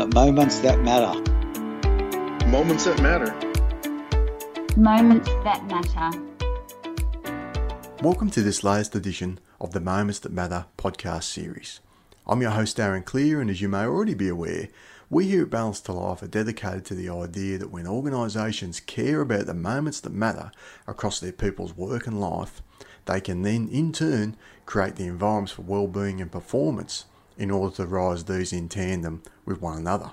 at Moments That Matter. Moments that matter. Moments that matter. Welcome to this latest edition of the Moments That Matter podcast series. I'm your host, Darren Clear, and as you may already be aware, we here at Balance to Life are dedicated to the idea that when organisations care about the moments that matter across their people's work and life, they can then, in turn, create the environments for well-being and performance in order to rise these in tandem with one another.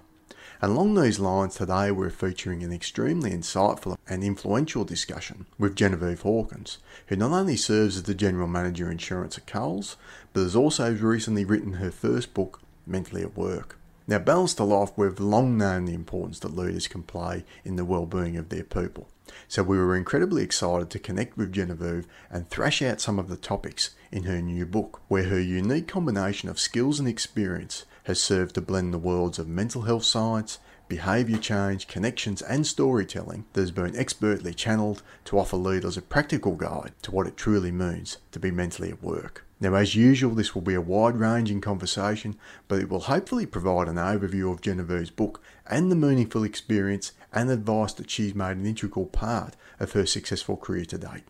And along these lines, today we're featuring an extremely insightful and influential discussion with Genevieve Hawkins, who not only serves as the General Manager Insurance at Coles, but has also recently written her first book, Mentally at Work. Now, Balance to Life, we've long known the importance that leaders can play in the well-being of their people. So we were incredibly excited to connect with Genevieve and thrash out some of the topics in her new book, where her unique combination of skills and experience has served to blend the worlds of mental health science, behaviour change, connections, and storytelling that has been expertly channeled to offer leaders a practical guide to what it truly means to be mentally at work. Now, as usual, this will be a wide ranging conversation, but it will hopefully provide an overview of Genevieve's book and the meaningful experience and advice that she's made an integral part of her successful career to date.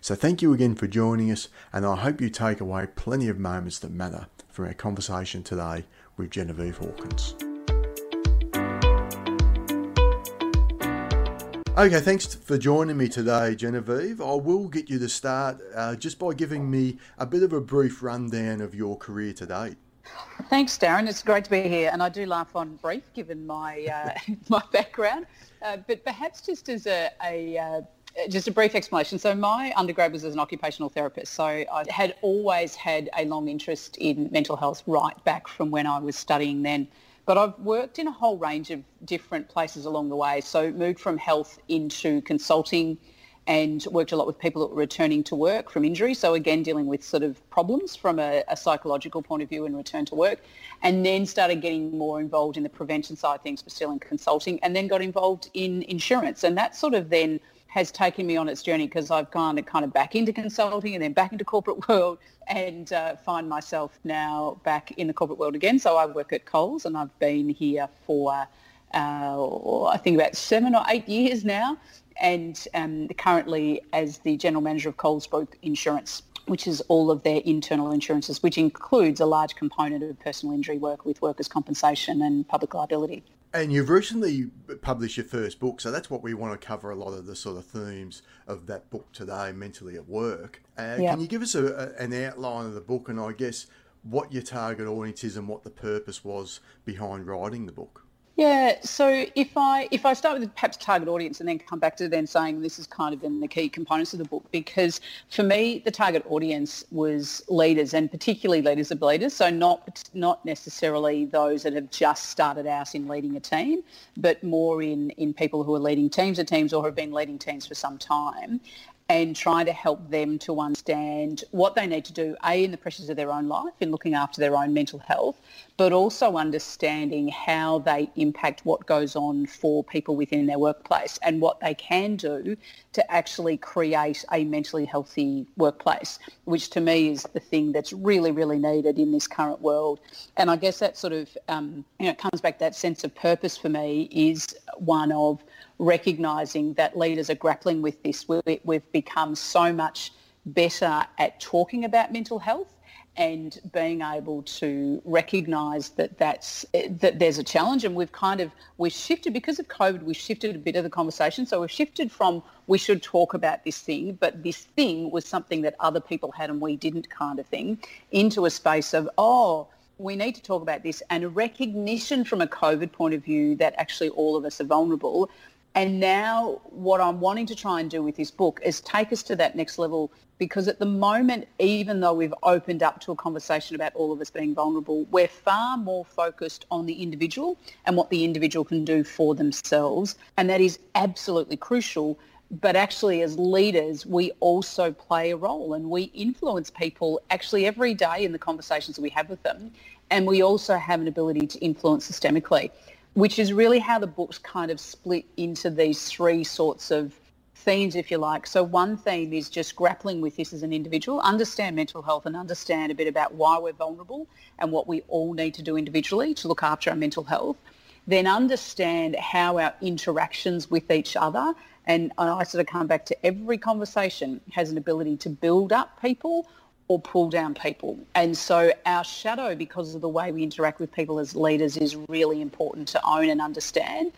So, thank you again for joining us, and I hope you take away plenty of moments that matter from our conversation today with Genevieve Hawkins. Okay, thanks for joining me today, Genevieve. I will get you to start uh, just by giving me a bit of a brief rundown of your career to date. Thanks, Darren. It's great to be here, and I do laugh on brief given my uh, my background. Uh, but perhaps just as a, a uh, just a brief explanation. So my undergrad was as an occupational therapist. So I had always had a long interest in mental health right back from when I was studying then. But I've worked in a whole range of different places along the way. So moved from health into consulting and worked a lot with people that were returning to work from injury. So again, dealing with sort of problems from a, a, psychological point of view and return to work. And then started getting more involved in the prevention side of things, but still in consulting. And then got involved in insurance. And that sort of then has taken me on its journey because I've gone kind of back into consulting and then back into corporate world and uh, find myself now back in the corporate world again. So I work at Coles and I've been here for uh, I think about seven or eight years now and um, currently as the General Manager of Coles Group Insurance which is all of their internal insurances, which includes a large component of personal injury work with workers' compensation and public liability. And you've recently published your first book, so that's what we want to cover a lot of the sort of themes of that book today, Mentally at Work. Uh. Can you give us a, a, an outline of the book and I guess what your target audience is and what the purpose was behind writing the book? Yeah, so if I if I start with perhaps target audience and then come back to then saying this is kind of been the key components of the book because for me the target audience was leaders and particularly leaders of leaders, so not not necessarily those that have just started out in leading a team, but more in in people who are leading teams of teams or have been leading teams for some time and trying to help them to understand what they need to do, A, in the pressures of their own life, in looking after their own mental health, but also understanding how they impact what goes on for people within their workplace and what they can do to actually create a mentally healthy workplace, which to me is the thing that's really, really needed in this current world. And I guess that sort of, um, you know, comes back that sense of purpose for me is one of recognising that leaders are grappling with this. We've become so much better at talking about mental health and being able to recognise that that's that there's a challenge. And we've kind of we've shifted because of COVID we've shifted a bit of the conversation. So we've shifted from we should talk about this thing but this thing was something that other people had and we didn't kind of thing into a space of oh we need to talk about this. And a recognition from a COVID point of view that actually all of us are vulnerable and now what I'm wanting to try and do with this book is take us to that next level because at the moment, even though we've opened up to a conversation about all of us being vulnerable, we're far more focused on the individual and what the individual can do for themselves. And that is absolutely crucial. But actually, as leaders, we also play a role and we influence people actually every day in the conversations we have with them. And we also have an ability to influence systemically which is really how the book's kind of split into these three sorts of themes, if you like. So one theme is just grappling with this as an individual, understand mental health and understand a bit about why we're vulnerable and what we all need to do individually to look after our mental health. then understand how our interactions with each other and I sort of come back to every conversation has an ability to build up people or pull down people. And so our shadow, because of the way we interact with people as leaders, is really important to own and understand.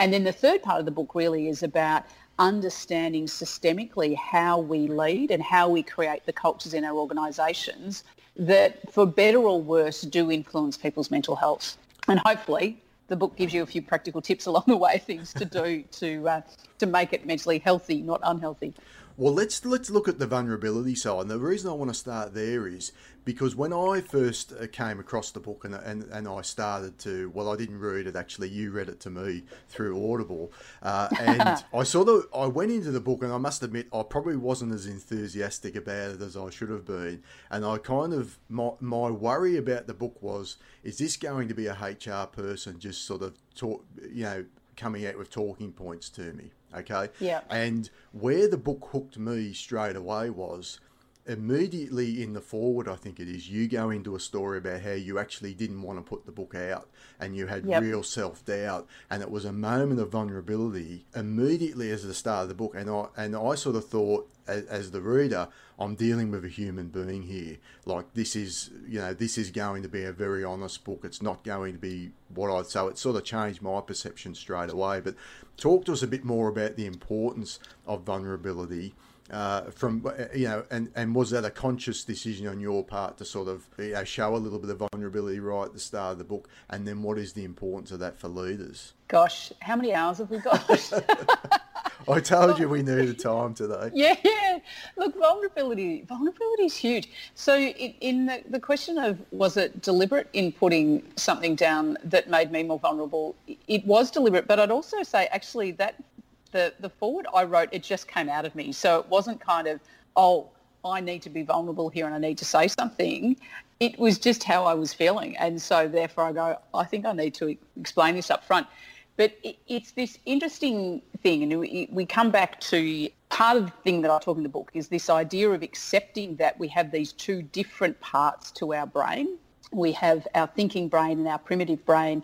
And then the third part of the book really is about understanding systemically how we lead and how we create the cultures in our organisations that, for better or worse, do influence people's mental health. And hopefully the book gives you a few practical tips along the way, things to do to uh, to make it mentally healthy, not unhealthy. Well, let's let's look at the vulnerability side. And the reason I want to start there is because when I first uh, came across the book and, and, and I started to, well, I didn't read it actually. You read it to me through Audible, uh, and I saw of I went into the book and I must admit I probably wasn't as enthusiastic about it as I should have been. And I kind of my my worry about the book was is this going to be a HR person just sort of talk, you know, coming out with talking points to me? Okay. Yeah. And where the book hooked me straight away was immediately in the foreword, I think it is, you go into a story about how you actually didn't want to put the book out and you had yep. real self doubt. And it was a moment of vulnerability immediately as the start of the book. And I, and I sort of thought, as, as the reader, I'm dealing with a human being here. Like this is, you know, this is going to be a very honest book. It's not going to be what I. So it sort of changed my perception straight away. But talk to us a bit more about the importance of vulnerability uh, from you know, and and was that a conscious decision on your part to sort of you know, show a little bit of vulnerability right at the start of the book, and then what is the importance of that for leaders? Gosh, how many hours have we got? I told you we needed time today. Yeah, yeah. Look, vulnerability, vulnerability is huge. So in, in the, the question of was it deliberate in putting something down that made me more vulnerable, it was deliberate, but I'd also say actually that the, the foreword I wrote, it just came out of me. So it wasn't kind of, oh, I need to be vulnerable here and I need to say something. It was just how I was feeling. And so therefore I go, I think I need to explain this up front. But it's this interesting thing, and we, we come back to part of the thing that I talk in the book is this idea of accepting that we have these two different parts to our brain. We have our thinking brain and our primitive brain,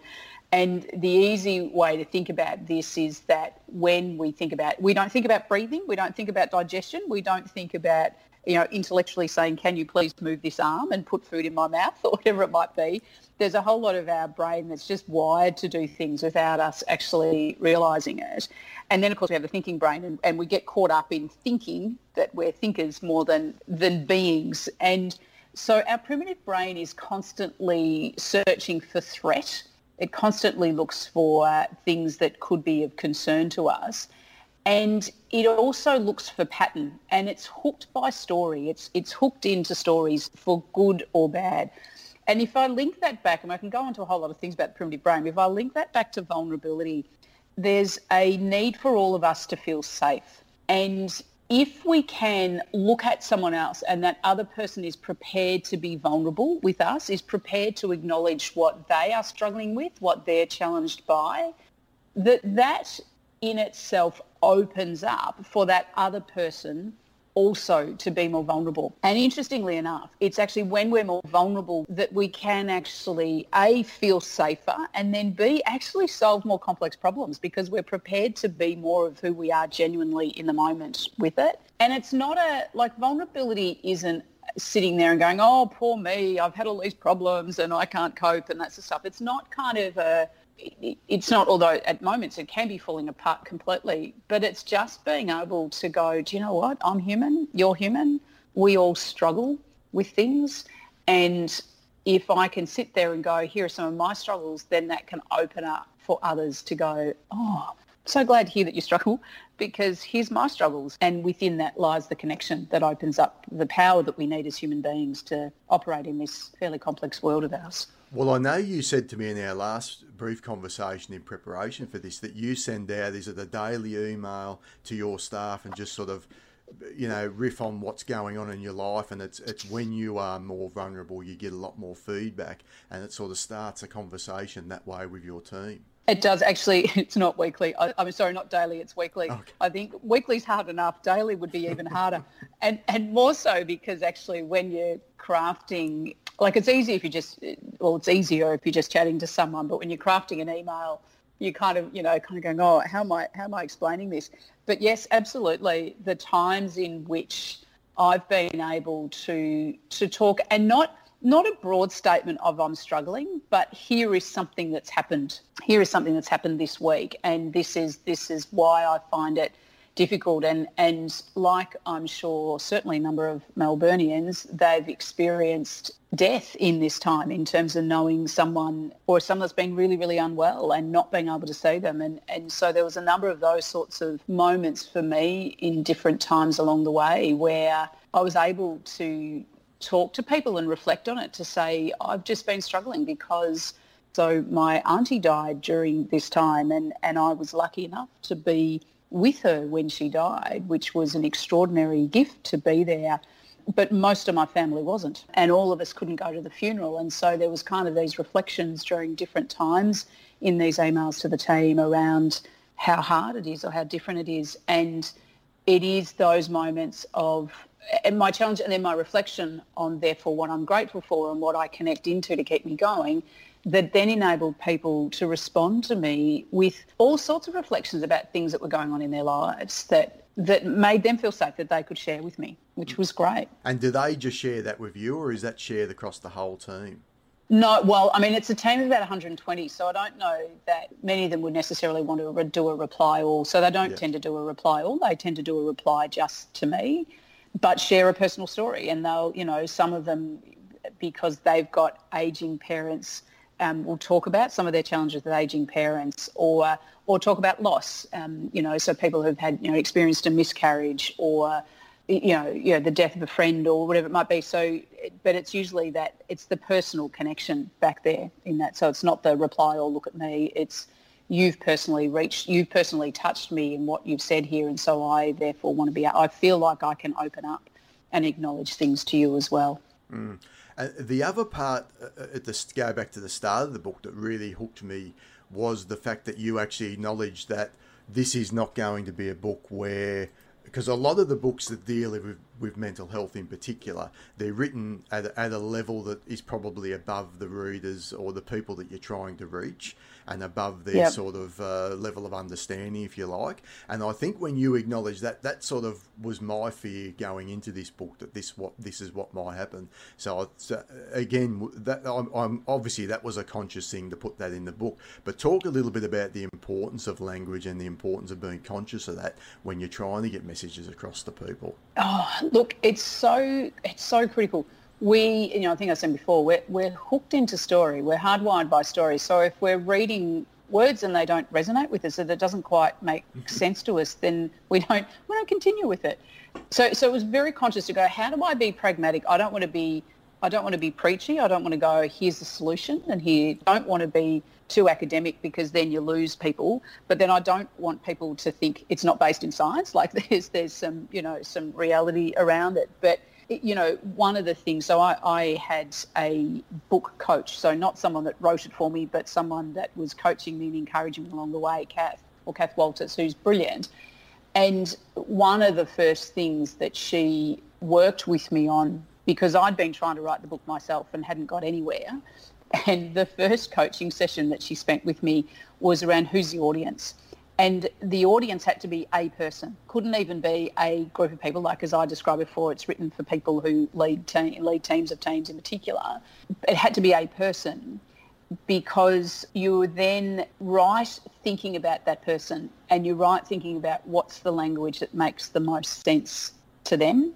and the easy way to think about this is that when we think about, we don't think about breathing, we don't think about digestion, we don't think about, you know, intellectually saying, can you please move this arm and put food in my mouth or whatever it might be. There's a whole lot of our brain that's just wired to do things without us actually realising it. And then, of course, we have the thinking brain and, and we get caught up in thinking that we're thinkers more than, than beings. And so our primitive brain is constantly searching for threat it constantly looks for things that could be of concern to us. And it also looks for pattern and it's hooked by story. It's, it's hooked into stories for good or bad. And if I link that back, and I can go on to a whole lot of things about the primitive brain, if I link that back to vulnerability, there's a need for all of us to feel safe. And if we can look at someone else and that other person is prepared to be vulnerable with us, is prepared to acknowledge what they are struggling with, what they're challenged by, that that in itself opens up for that other person also to be more vulnerable. And interestingly enough, it's actually when we're more vulnerable that we can actually A, feel safer and then B, actually solve more complex problems because we're prepared to be more of who we are genuinely in the moment with it. And it's not a, like vulnerability isn't sitting there and going, oh, poor me, I've had all these problems and I can't cope and that's the stuff. It's not kind of a, it's not, although at moments it can be falling apart completely, but it's just being able to go, do you know what? I'm human. You're human. We all struggle with things. And if I can sit there and go, here are some of my struggles, then that can open up for others to go, oh, so glad to hear that you struggle because here's my struggles. And within that lies the connection that opens up the power that we need as human beings to operate in this fairly complex world of ours. Well, I know you said to me in our last brief conversation in preparation for this that you send out is it a daily email to your staff and just sort of you know riff on what's going on in your life and it's it's when you are more vulnerable you get a lot more feedback and it sort of starts a conversation that way with your team. It does actually. It's not weekly. I, am sorry, not daily. It's weekly. Okay. I think weekly's hard enough. Daily would be even harder, and and more so because actually when you're crafting like it's easy if you just well it's easier if you're just chatting to someone but when you're crafting an email you kind of you know kind of going oh how am i how am i explaining this? But yes absolutely the times in which i've been able to to talk and not not a broad statement of i'm struggling but here is something that's happened. Here is something that's happened this week and this is this is why i find it difficult. And, and like I'm sure certainly a number of Melburnians, they've experienced death in this time in terms of knowing someone or someone that's been really, really unwell and not being able to see them. And, and so there was a number of those sorts of moments for me in different times along the way where I was able to talk to people and reflect on it to say, I've just been struggling because so my auntie died during this time and, and I was lucky enough to be with her when she died, which was an extraordinary gift to be there. But most of my family wasn't, and all of us couldn't go to the funeral. And so there was kind of these reflections during different times in these emails to the team around how hard it is or how different it is. And it is those moments of and my challenge and then my reflection on therefore what I'm grateful for and what I connect into to keep me going that then enabled people to respond to me with all sorts of reflections about things that were going on in their lives that that made them feel safe that they could share with me, which mm. was great. And do they just share that with you, or is that shared across the whole team? No, well, I mean, it's a team of about 120, so I don't know that many of them would necessarily want to do a reply all. So they don't yeah. tend to do a reply all. They tend to do a reply just to me, but share a personal story. And they'll, you know, some of them, because they've got aging parents um, will talk about some of their challenges with aging parents or or talk about loss. Um, you know, so people who've had you know experienced a miscarriage or you know, you know the death of a friend or whatever it might be. So, but it's usually that it's the personal connection back there in that. So it's not the reply or look at me. It's you've personally reached, you've personally touched me in what you've said here, and so I therefore want to be. I feel like I can open up and acknowledge things to you as well. Mm. Uh, the other part, uh, uh, at go back to the start of the book, that really hooked me was the fact that you actually acknowledged that this is not going to be a book where because a lot of the books that deal with, with mental health in particular, they're written at at a level that is probably above the readers or the people that you're trying to reach and above their yep. sort of uh, level of understanding, if you like. And I think when you acknowledge that, that sort of was my fear going into this book that this what this is what might happen. So, so again, that I'm, I'm, obviously that was a conscious thing to put that in the book. But talk a little bit about the importance of language and the importance of being conscious of that when you're trying to get messages across to people. Oh, look, it's so it's so critical we, you know, I think I said before, we're, we're hooked into story. We're hardwired by story. So if we're reading words and they don't resonate with us, that doesn't quite make mm-hmm. sense to us, then we don't we don't continue with it. So so it was very conscious to go, how do I be pragmatic? I don't want to be I don't want to be preachy. I don't want to go, here's the solution and here don't want to be too academic because then you lose people. But then I don't want people to think it's not based in science. Like there's there's some, you know, some reality around it. But you know, one of the things, so I, I, had a book coach, so not someone that wrote it for me, but someone that was coaching me and encouraging me along the way, Kath, or Kath Walters, who's brilliant. And one of the first things that she worked with me on, because I'd been trying to write the book myself and hadn't got anywhere, and the first coaching session that she spent with me was around who's the audience and the audience had to be a person. Couldn't even be a group of people. Like as i described before it's written for people who lead, te- lead teams of teams in particular. It had to be a person because you're then right thinking about that person and you're right thinking about what's the language that makes the most sense to them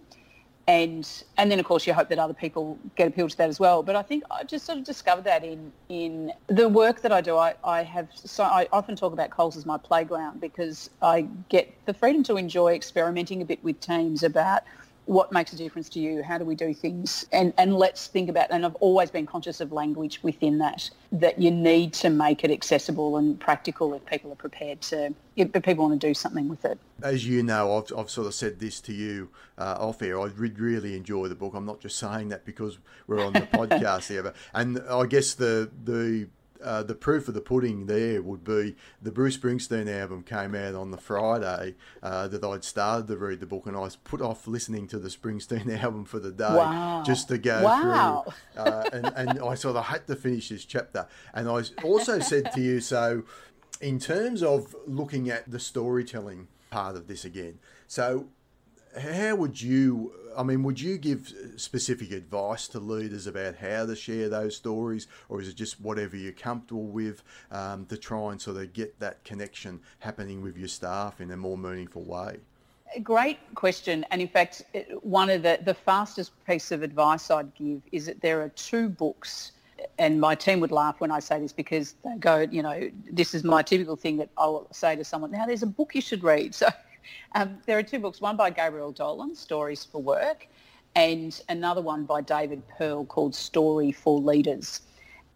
and and then of course you hope that other people get appealed to that as well. But I think I just sort of discovered that in in the work that I do. I, I have so I often talk about Coles as my playground because I get the freedom to enjoy experimenting a bit with teams about what makes a difference to you? How do we do things? And and let's think about. And I've always been conscious of language within that. That you need to make it accessible and practical if people are prepared to. If people want to do something with it. As you know, I've, I've sort of said this to you uh, off air. I really enjoy the book. I'm not just saying that because we're on the podcast here, but and I guess the the uh, the proof of the pudding there would be the Bruce Springsteen album came out on the Friday uh, that I'd started to read the book, and I put off listening to the Springsteen album for the day wow. just to go wow. through. Uh, and, and I sort of had to finish this chapter. And I also said to you, so in terms of looking at the storytelling part of this again, so how would you I mean, would you give specific advice to leaders about how to share those stories, or is it just whatever you're comfortable with um, to try and sort of get that connection happening with your staff in a more meaningful way? Great question. And in fact, one of the, the fastest piece of advice I'd give is that there are two books and my team would laugh when I say this because they go, you know, this is my typical thing that I'll say to someone, now there's a book you should read. So um, there are two books, one by Gabrielle Dolan, Stories for Work, and another one by David Pearl called Story for Leaders.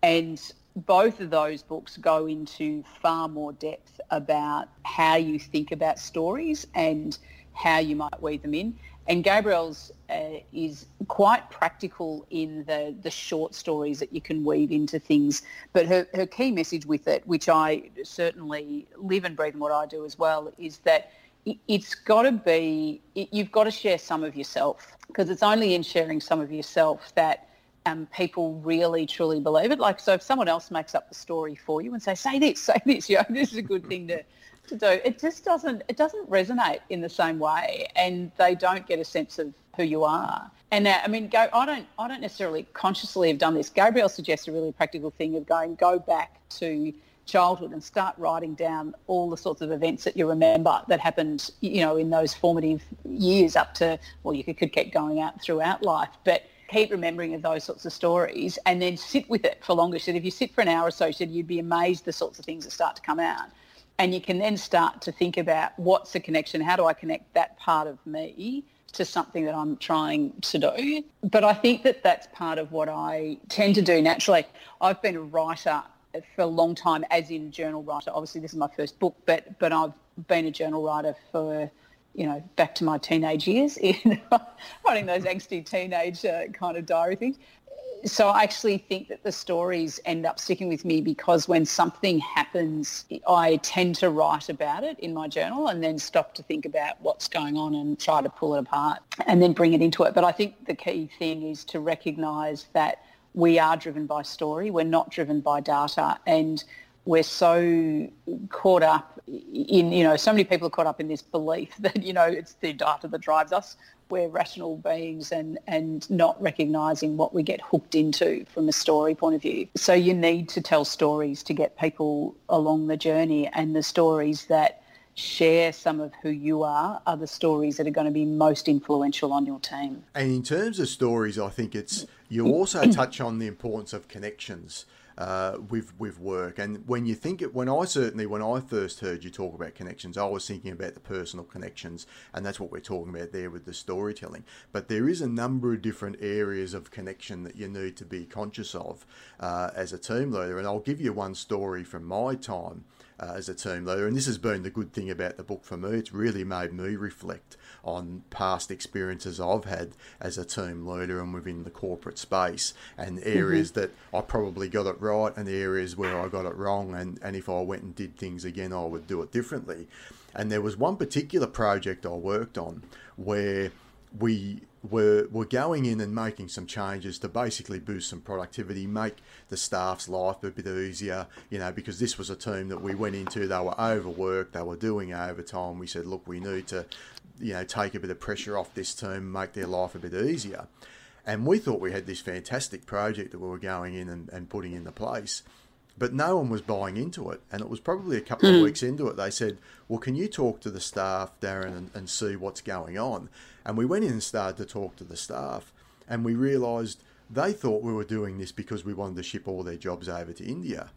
And both of those books go into far more depth about how you think about stories and how you might weave them in. And Gabrielle's uh, is quite practical in the, the short stories that you can weave into things. But her, her key message with it, which I certainly live and breathe in what I do as well, is that it's got to be, you've got to share some of yourself because it's only in sharing some of yourself that um, people really truly believe it. Like, so if someone else makes up the story for you and say, say this, say this, you know, this is a good thing to, to do, it just doesn't, it doesn't resonate in the same way and they don't get a sense of who you are. And uh, I mean, go, I don't, I don't necessarily consciously have done this. Gabrielle suggests a really practical thing of going, go back to childhood and start writing down all the sorts of events that you remember that happened, you know, in those formative years up to, well, you could, could keep going out throughout life, but keep remembering of those sorts of stories and then sit with it for longer. So if you sit for an hour or so, so you'd be amazed the sorts of things that start to come out. And you can then start to think about what's the connection? How do I connect that part of me to something that I'm trying to do? But I think that that's part of what I tend to do naturally. I've been a writer for a long time as in journal writer. Obviously, this is my first book, but but I've been a journal writer for you know back to my teenage years in writing those angsty teenage uh, kind of diary things. So I actually think that the stories end up sticking with me because when something happens, I tend to write about it in my journal and then stop to think about what's going on and try to pull it apart and then bring it into it. But I think the key thing is to recognise that we are driven by story. We're not driven by data. And we're so caught up in, you know, so many people are caught up in this belief that, you know, it's the data that drives us. We're rational beings and, and not recognising what we get hooked into from a story point of view. So you need to tell stories to get people along the journey and the stories that share some of who you are are the stories that are going to be most influential on your team. And in terms of stories, I think it's you also touch on the importance of connections uh, with with work. And when you think it, when I certainly when I first heard you talk about connections, I was thinking about the personal connections, and that's what we're talking about there with the storytelling. But there is a number of different areas of connection that you need to be conscious of uh, as a team leader. And I'll give you one story from my time uh, as a team leader. And this has been the good thing about the book for me. It's really made me reflect on past experiences I've had as a team leader and within the corporate space and areas mm-hmm. that I probably got it right and the areas where I got it wrong. And, and if I went and did things again, I would do it differently. And there was one particular project I worked on where we were, were going in and making some changes to basically boost some productivity, make the staff's life a bit easier, you know, because this was a team that we went into, they were overworked, they were doing overtime. We said, look, we need to, you know, take a bit of pressure off this team, make their life a bit easier. And we thought we had this fantastic project that we were going in and, and putting into place but no one was buying into it. And it was probably a couple mm. of hmm. weeks into it. They said, Well, can you talk to the staff, Darren, and, and, see what's going on? And we went in and started to talk to the staff, and we realised they thought we were doing this because we wanted to ship all their jobs over to India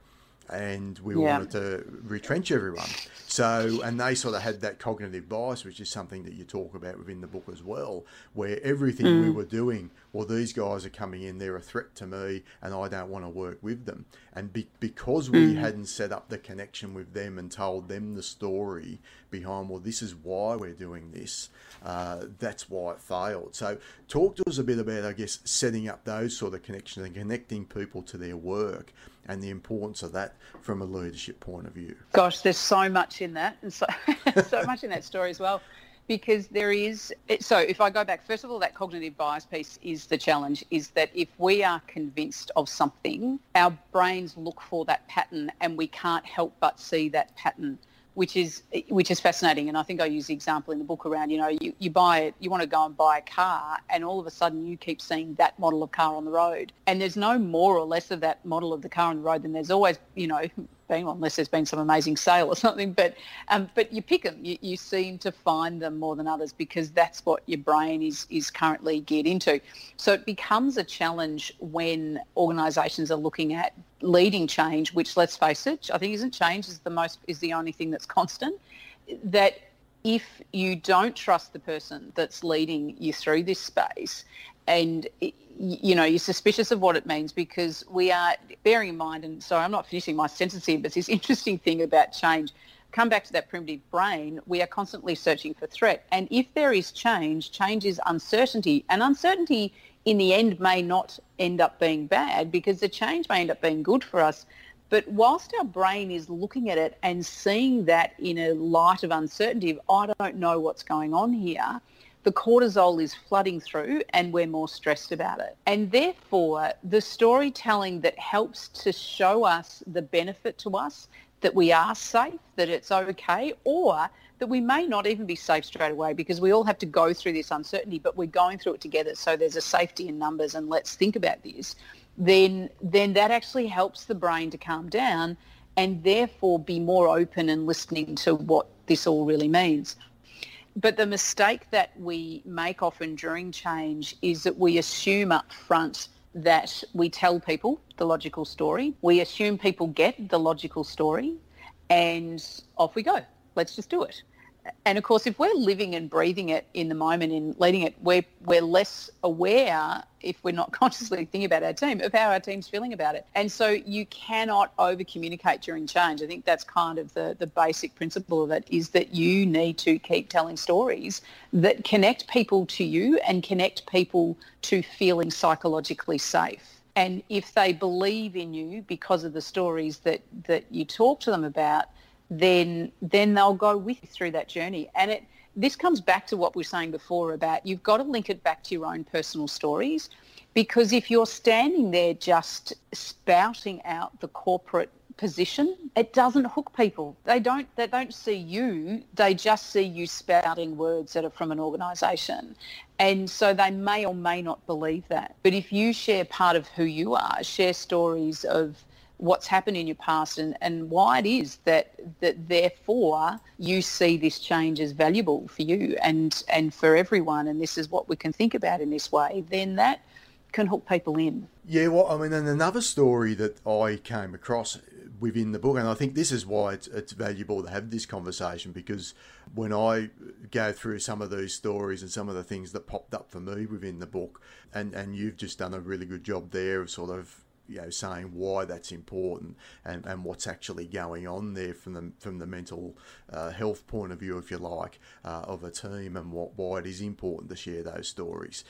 and we yeah. wanted to retrench everyone. So, and they sort of had that cognitive bias, which is something that you talk about within the book as well, where everything mm. we were doing, well, these guys are coming in, they're a threat to me, and I don't want to work with them. And be- because we mm. hadn't set up the connection with them and told them the story behind, well, this is why we're doing this, uh, that's why it failed. So, talk to us a bit about, I guess, setting up those sort of connections and connecting people to their work and the importance of that from a leadership point of view. Gosh, there's so much in that, and so so much in that story as well because there is so if i go back first of all that cognitive bias piece is the challenge is that if we are convinced of something our brains look for that pattern and we can't help but see that pattern which is which is fascinating. And I think I use the example in the book around, you know, you, you buy it, you want to go and buy a car and all of a sudden you keep seeing that model of car on the road. And there's no more or less of that model of the car on the road than there's always, you know, been, unless there's been some amazing sale or something. But um, but you pick them. You, you seem to find them more than others because that's what your brain is is currently geared into. So it becomes a challenge when organisations are looking at leading change, which let's face it, I think isn't change is the most is the only thing that's constant. That if you don't trust the person that's leading you through this space and you know you're suspicious of what it means because we are bearing in mind and sorry i'm not finishing my sentence here but this interesting thing about change come back to that primitive brain we are constantly searching for threat. And if there is change change is uncertainty. And uncertainty in the end may not end up being bad because the change may end up being good for us. But whilst our brain is looking at it and seeing that in a light of uncertainty i don't know what's going on here the cortisol is flooding through and we're more stressed about it. And therefore, the storytelling that helps to show us the benefit to us that we are safe, that it's okay, or that we may not even be safe straight away because we all have to go through this uncertainty, but we're going through it together. So there's a safety in numbers and let's think about this. Then, then that actually helps the brain to calm down and therefore be more open and listening to what this all really means. But the mistake that we make often during change is that we assume up front that we tell people the logical story. We assume people get the logical story and off we go. Let's just do it and of course, if we're living and breathing it in the moment and leading it, we're, we're less aware, if we're not consciously thinking about our team, of how our team's feeling about it. And so you cannot over-communicate during change. I think that's kind of the, the basic principle of it, is that you need to keep telling stories that connect people to you and connect people to feeling psychologically safe. And if they believe in you because of the stories that, that you talk to them about, then then they'll go with you through that journey. And it this comes back to what we were saying before about you've got to link it back to your own personal stories because if you're standing there just spouting out the corporate position it doesn't hook people. They don't they don't see you. They just see you spouting words that are from an organization. And so they may or may not believe that. But if you share part of who you are share stories of what's happened in your past and, and why it is that that therefore you see this change as valuable for you and and for everyone and this is what we can think about in this way then that can hook people in. Yeah well i mean and another story that i came across within the book and i think this is why it's, it's valuable to have this conversation because when i go through some of these stories and some of the things that popped up for me within the book and and you've just done a really good job there of sort of you know saying why that's important and, and what's actually going on there from the from the mental uh, health point of view, if you like, uh, of a team and what why it is important to share those stories.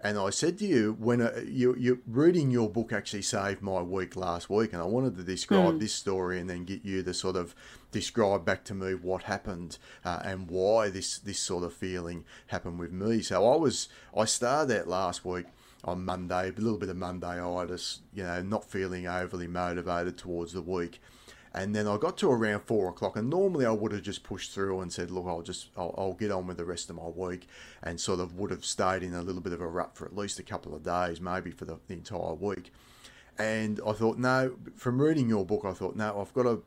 And I said to you when uh, you you reading your book actually saved my week last week, and I wanted to describe mm. this story and then get you to sort of describe back to me what happened uh, and why this this sort of feeling happened with me. So I was I started that last week on Monday, a little bit of Monday Mondayitis, you know, not feeling overly motivated towards the week. And then I got to around four o'clock, and normally I would have just pushed through and said, "Look, I'll just I'll, I'll, get on with the rest of my week," and sort of would have stayed in a little bit of a rut for at least a couple of days, maybe for the, the entire week. And I thought, no, from reading your book, I thought, no, I've got to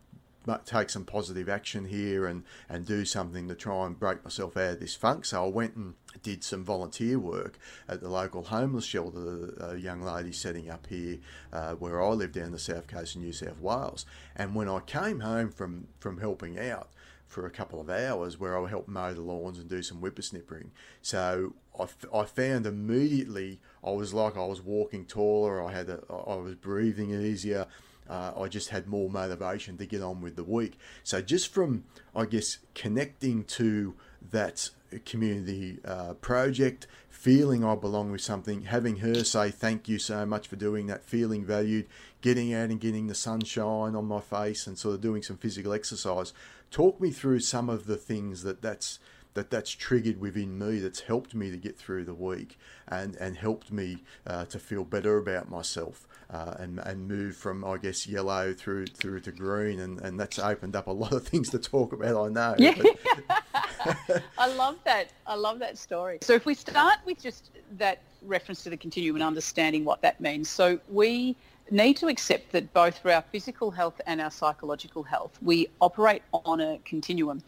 take some positive action here and, and do something to try and break myself out of this funk. So I went and did some volunteer work at the local homeless shelter a young lady setting up here uh, where I live down the south coast of New South Wales. And when I came home from, from helping out, for a couple of hours where I helped mow the lawns and do some whippersnippering. So I, I found immediately I was like I was walking taller. I had a, I was breathing easier uh, I just had more motivation to get on with the week. So just from, I guess, connecting to that community uh, project, feeling I belong with something, having her say thank you so much for doing that, feeling valued, getting out and getting the sunshine on my face and sort of doing some physical exercise. Talk me through some of the things that that's that that's triggered within me that's helped me to get through the week and, and helped me uh, to feel better about myself uh, and, and move from I guess yellow through through to green and, and that's opened up a lot of things to talk about I know yeah. I love that I love that story so if we start with just that reference to the continuum and understanding what that means so we need to accept that both for our physical health and our psychological health, we operate on a continuum.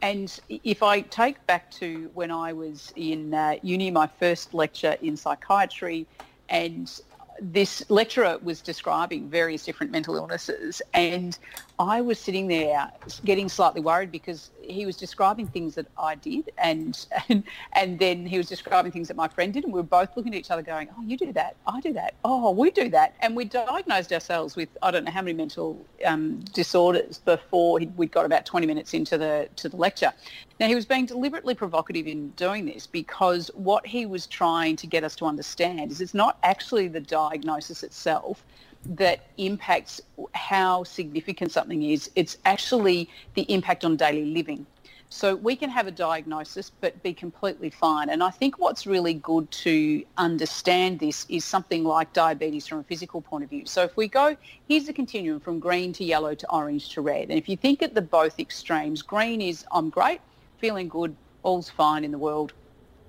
And if I take back to when I was in uh, uni, my first lecture in psychiatry, and this lecturer was describing various different mental illnesses and I was sitting there getting slightly worried because he was describing things that I did and, and and then he was describing things that my friend did and we were both looking at each other going, oh, you do that, I do that, oh, we do that. And we diagnosed ourselves with I don't know how many mental um, disorders before we'd got about 20 minutes into the to the lecture. Now, he was being deliberately provocative in doing this because what he was trying to get us to understand is it's not actually the diagnosis itself that impacts how significant something is. It's actually the impact on daily living. So we can have a diagnosis but be completely fine. And I think what's really good to understand this is something like diabetes from a physical point of view. So if we go, here's the continuum from green to yellow to orange to red. And if you think at the both extremes, green is I'm great, feeling good, all's fine in the world.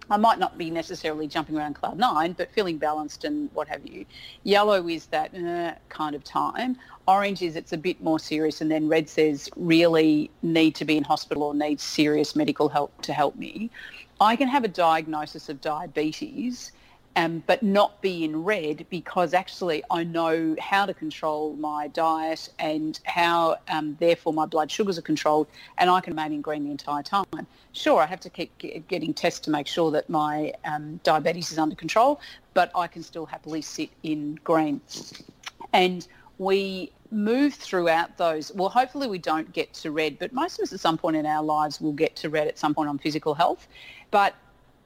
I might not be necessarily jumping around cloud nine, but feeling balanced and what have you. Yellow is that uh, kind of time. Orange is it's a bit more serious, and then red says really need to be in hospital or need serious medical help to help me. I can have a diagnosis of diabetes um, but not be in red because actually I know how to control my diet and how um, therefore my blood sugars are controlled and I can remain in green the entire time. Sure, I have to keep getting tests to make sure that my um, diabetes is under control, but I can still happily sit in green. And we move throughout those. Well, hopefully we don't get to red, but most of us at some point in our lives will get to red at some point on physical health. But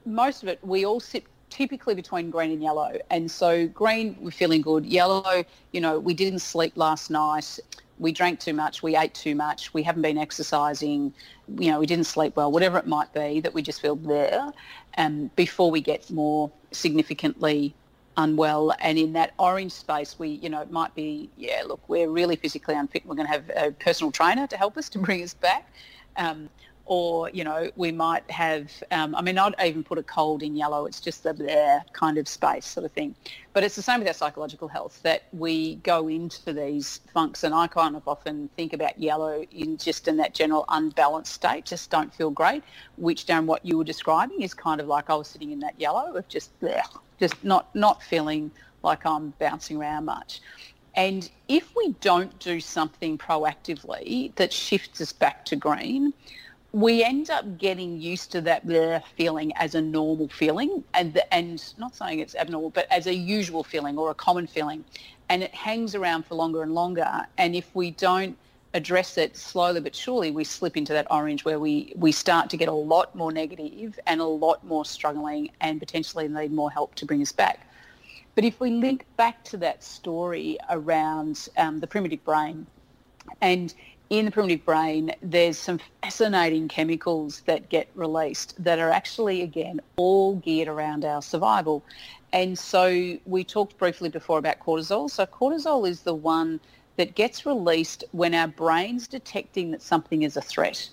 most of it, we all sit typically between green and yellow. And so green, we're feeling good. Yellow, you know, we didn't sleep last night. We drank too much. We ate too much. We haven't been exercising. You know, we didn't sleep well, whatever it might be that we just feel there um, before we get more significantly unwell. And in that orange space, we, you know, it might be, yeah, look, we're really physically unfit. We're going to have a personal trainer to help us to bring us back. Um, or you know we might have um, i mean i'd even put a cold in yellow. It's just the there kind of space sort of thing. But it's the same with our psychological health that we go into these funks and i kind of often think about yellow in just in that general unbalanced state just don't feel great which down what you were describing is kind of like i was sitting in that yellow of just bleh, just not not feeling like i'm bouncing around much. And if we don't do something proactively that shifts us back to green, we end up getting used to that feeling as a normal feeling and the, and not saying it's abnormal but as a usual feeling or a common feeling and it hangs around for longer and longer. And if we don't address it slowly but surely we slip into that orange where we we start to get a lot more negative and a lot more struggling and potentially need more help to bring us back. But if we link back to that story around um, the primitive brain and in the primitive brain, there's some fascinating chemicals that get released that are actually, again, all geared around our survival. And so we talked briefly before about cortisol. So cortisol is the one that gets released when our brain's detecting that something is a threat.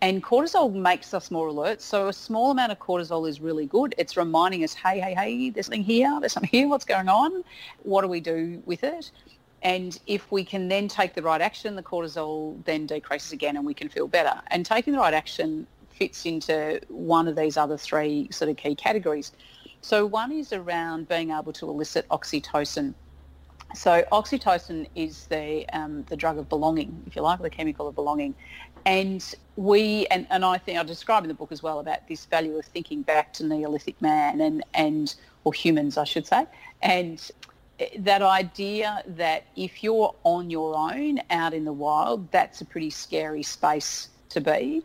And cortisol makes us more alert. So a small amount of cortisol is really good. It's reminding us, hey, hey, hey, there's something here, there's something here, what's going on? What do we do with it? And if we can then take the right action, the cortisol then decreases again and we can feel better. And taking the right action fits into one of these other three sort of key categories. So one is around being able to elicit oxytocin. So oxytocin is the um, the drug of belonging, if you like, the chemical of belonging. And we and, and I think I describe in the book as well about this value of thinking back to Neolithic man and and or humans, I should say, and that idea that if you're on your own out in the wild, that's a pretty scary space to be.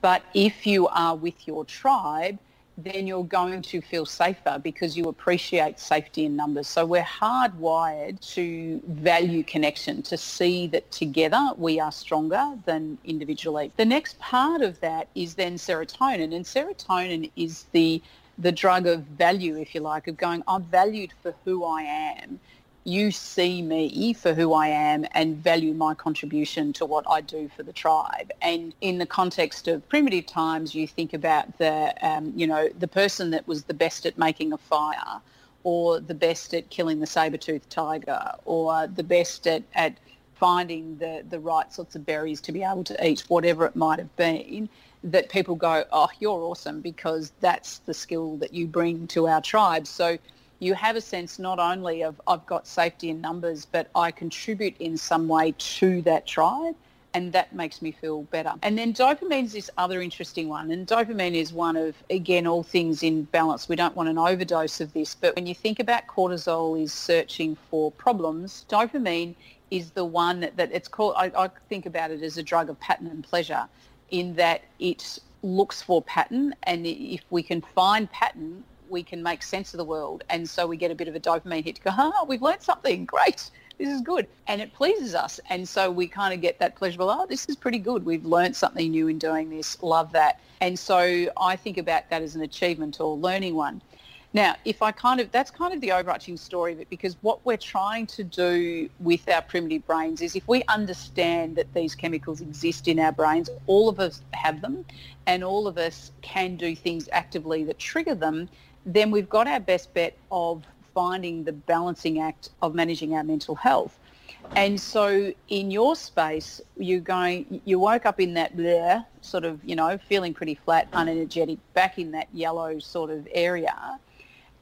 But if you are with your tribe, then you're going to feel safer because you appreciate safety in numbers. So we're hardwired to value connection, to see that together we are stronger than individually. The next part of that is then serotonin, and serotonin is the the drug of value, if you like, of going, I'm valued for who I am you see me for who I am and value my contribution to what I do for the tribe. And in the context of primitive times, you think about the, um, you know, the person that was the best at making a fire or the best at killing the saber-toothed tiger or the best at, at finding the, the right sorts of berries to be able to eat, whatever it might have been, that people go, oh, you're awesome because that's the skill that you bring to our tribe. So you have a sense not only of I've got safety in numbers, but I contribute in some way to that tribe and that makes me feel better. And then dopamine is this other interesting one. And dopamine is one of, again, all things in balance. We don't want an overdose of this. But when you think about cortisol is searching for problems, dopamine is the one that, that it's called, I, I think about it as a drug of pattern and pleasure in that it looks for pattern. And if we can find pattern, we can make sense of the world. And so we get a bit of a dopamine hit to go, ah, we've learned something. Great. This is good. And it pleases us. And so we kind of get that pleasurable, oh, this is pretty good. We've learned something new in doing this. Love that. And so I think about that as an achievement or learning one. Now, if I kind of, that's kind of the overarching story of it because what we're trying to do with our primitive brains is if we understand that these chemicals exist in our brains, all of us have them and all of us can do things actively that trigger them, then we've got our best bet of finding the balancing act of managing our mental health. And so in your space, you're going, you woke up in that bleh, sort of, you know, feeling pretty flat, unenergetic, back in that yellow sort of area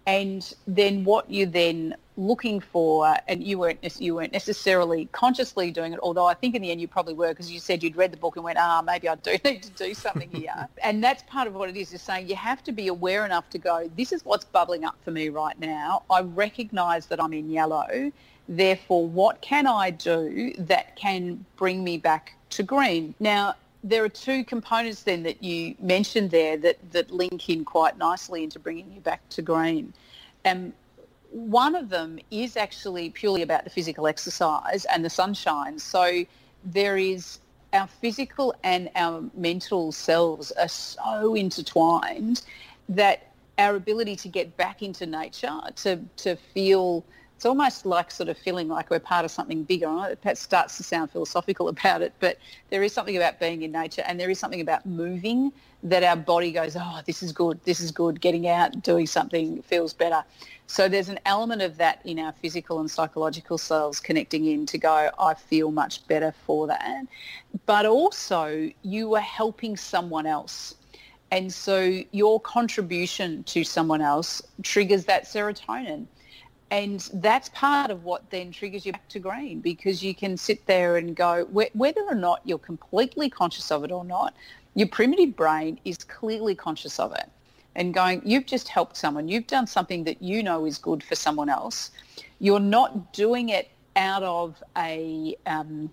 and then what you're then looking for, and you weren't you weren't necessarily consciously doing it, although I think in the end you probably were because you said you'd read the book and went, ah, maybe I do need to do something here. and that's part of what it is, is saying you have to be aware enough to go, this is what's bubbling up for me right now. I recognise that I'm in yellow. Therefore, what can I do that can bring me back to green? Now, there are two components then that you mentioned there that, that link in quite nicely into bringing you back to green. And one of them is actually purely about the physical exercise and the sunshine. So there is our physical and our mental selves are so intertwined that our ability to get back into nature, to, to feel it's almost like sort of feeling like we're part of something bigger. It starts to sound philosophical about it, but there is something about being in nature and there is something about moving that our body goes, oh, this is good, this is good, getting out, doing something feels better. So there's an element of that in our physical and psychological selves connecting in to go, I feel much better for that. But also you are helping someone else. And so your contribution to someone else triggers that serotonin and that's part of what then triggers you back to green because you can sit there and go whether or not you're completely conscious of it or not your primitive brain is clearly conscious of it. And going you've just helped someone. You've done something that you know is good for someone else. You're not doing it out of a um,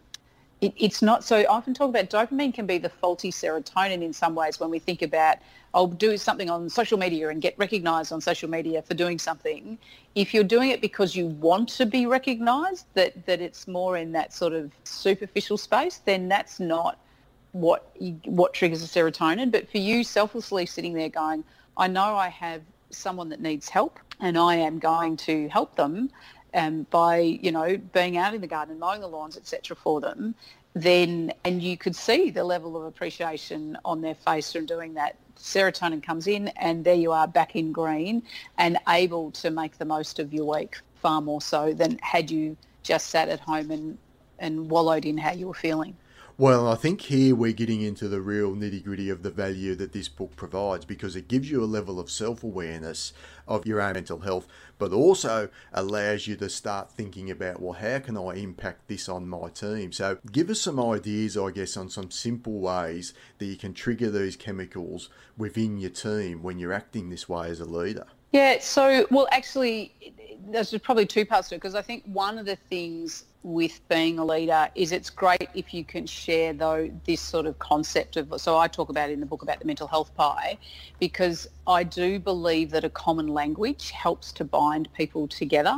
it, it's not so I often talk about dopamine can be the faulty serotonin in some ways when we think about I'll do something on social media and get recognized on social media for doing something. If you're doing it because you want to be recognized, that, that it's more in that sort of superficial space, then that's not what you, what triggers the serotonin. But for you, selflessly sitting there going, I know I have someone that needs help and I am going to help them um, by, you know, being out in the garden, mowing the lawns, etc. for them, then, and you could see the level of appreciation on their face from doing that. Serotonin comes in and there you are back in green and able to make the most of your week far more so than had you just sat at home and, and wallowed in how you were feeling. Well, I think here we're getting into the real nitty gritty of the value that this book provides because it gives you a level of self awareness of your own mental health, but also allows you to start thinking about, well, how can I impact this on my team? So, give us some ideas, I guess, on some simple ways that you can trigger these chemicals within your team when you're acting this way as a leader. Yeah, so, well, actually, there's probably two parts to it because I think one of the things with being a leader is it's great if you can share though this sort of concept of so I talk about in the book about the mental health pie because I do believe that a common language helps to bind people together.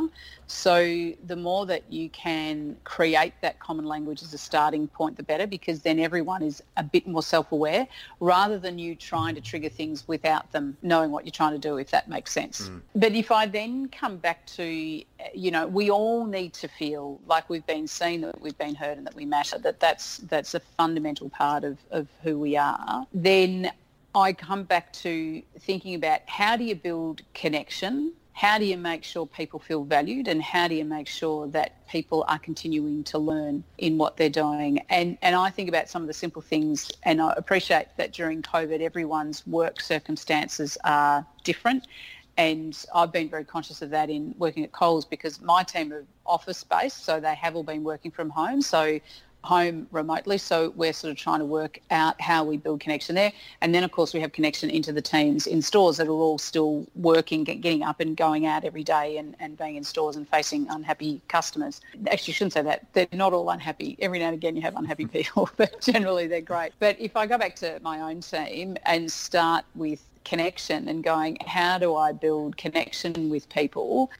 So the more that you can create that common language as a starting point, the better, because then everyone is a bit more self-aware rather than you trying to trigger things without them knowing what you're trying to do, if that makes sense. Mm. But if I then come back to, you know, we all need to feel like we've been seen, that we've been heard and that we matter, that that's, that's a fundamental part of, of who we are, then I come back to thinking about how do you build connection? How do you make sure people feel valued and how do you make sure that people are continuing to learn in what they're doing? And, and I think about some of the simple things and I appreciate that during COVID everyone's work circumstances are different and I've been very conscious of that in working at Coles because my team are office based, so they have all been working from home. So home remotely. So we're sort of trying to work out how we build connection there. And then, of course, we have connection into the teams in stores that are all still working, getting up and going out every day and, and being in stores and facing unhappy customers. Actually, you shouldn't say that. They're not all unhappy. Every now and again you have unhappy people, but generally they're great. But if I go back to my own team and start with connection and going, how do I build connection with people?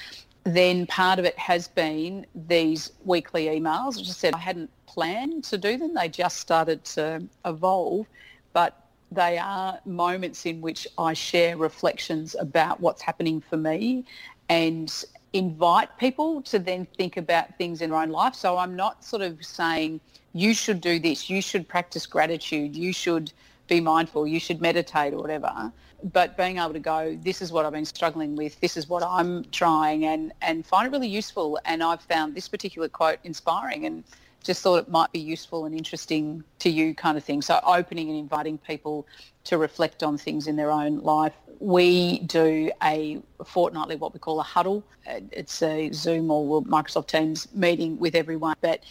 then part of it has been these weekly emails. As I said, I hadn't planned to do them. They just started to evolve, but they are moments in which I share reflections about what's happening for me and invite people to then think about things in their own life. So I'm not sort of saying, you should do this, you should practice gratitude, you should be mindful, you should meditate or whatever but being able to go, this is what I've been struggling with, this is what I'm trying and, and find it really useful. And I've found this particular quote inspiring and just thought it might be useful and interesting to you kind of thing. So opening and inviting people to reflect on things in their own life. We do a fortnightly, what we call a huddle. Uh, it's a Zoom or Microsoft Teams meeting with everyone, but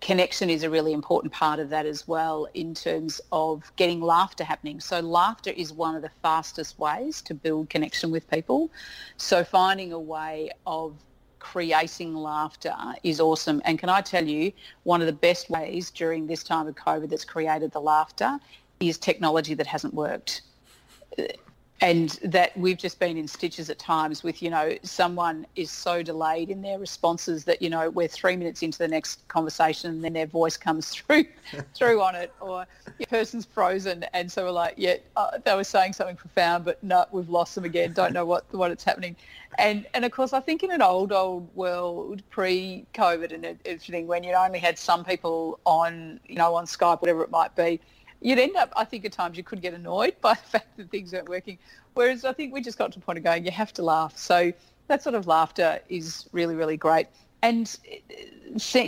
connection is a really important part of that as well in terms of getting laughter happening. So laughter is one of the fastest ways to build connection with people. So finding a way of creating laughter is awesome. And can I tell you, one of the best ways during this time of COVID that's created the laughter is technology that hasn't worked and that we've just been in stitches at times with, you know, someone is so delayed in their responses that, you know, we're three minutes into the next conversation and then their voice comes through through on it or the person's frozen and so we're like, yeah, uh, they were saying something profound, but no, we've lost them again, don't know what, what it's happening. And, and of course, I think in an old, old world, pre-COVID and everything, when you only had some people on, you know, on Skype, whatever it might be, you'd end up, I think at times you could get annoyed by the fact that things aren't working. Whereas I think we just got to the point of going, you have to laugh. So that sort of laughter is really, really great. And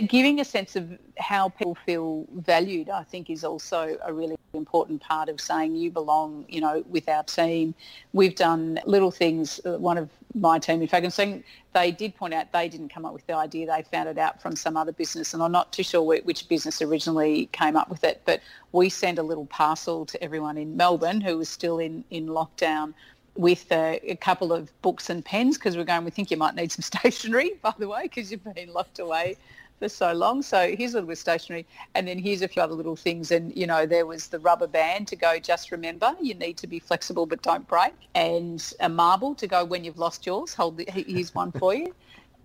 giving a sense of how people feel valued, I think, is also a really important part of saying you belong, you know, with our team. We've done little things. Uh, one of my team, in fact, I'm saying they did point out they didn't come up with the idea. They found it out from some other business, and I'm not too sure which business originally came up with it. But we sent a little parcel to everyone in Melbourne who was still in, in lockdown with a, a couple of books and pens because we're going, we think you might need some stationery, by the way, because you've been locked away for so long. So here's a little bit of stationery and then here's a few other little things. And, you know, there was the rubber band to go, just remember, you need to be flexible but don't break. And a marble to go, when you've lost yours, hold the, here's one for you.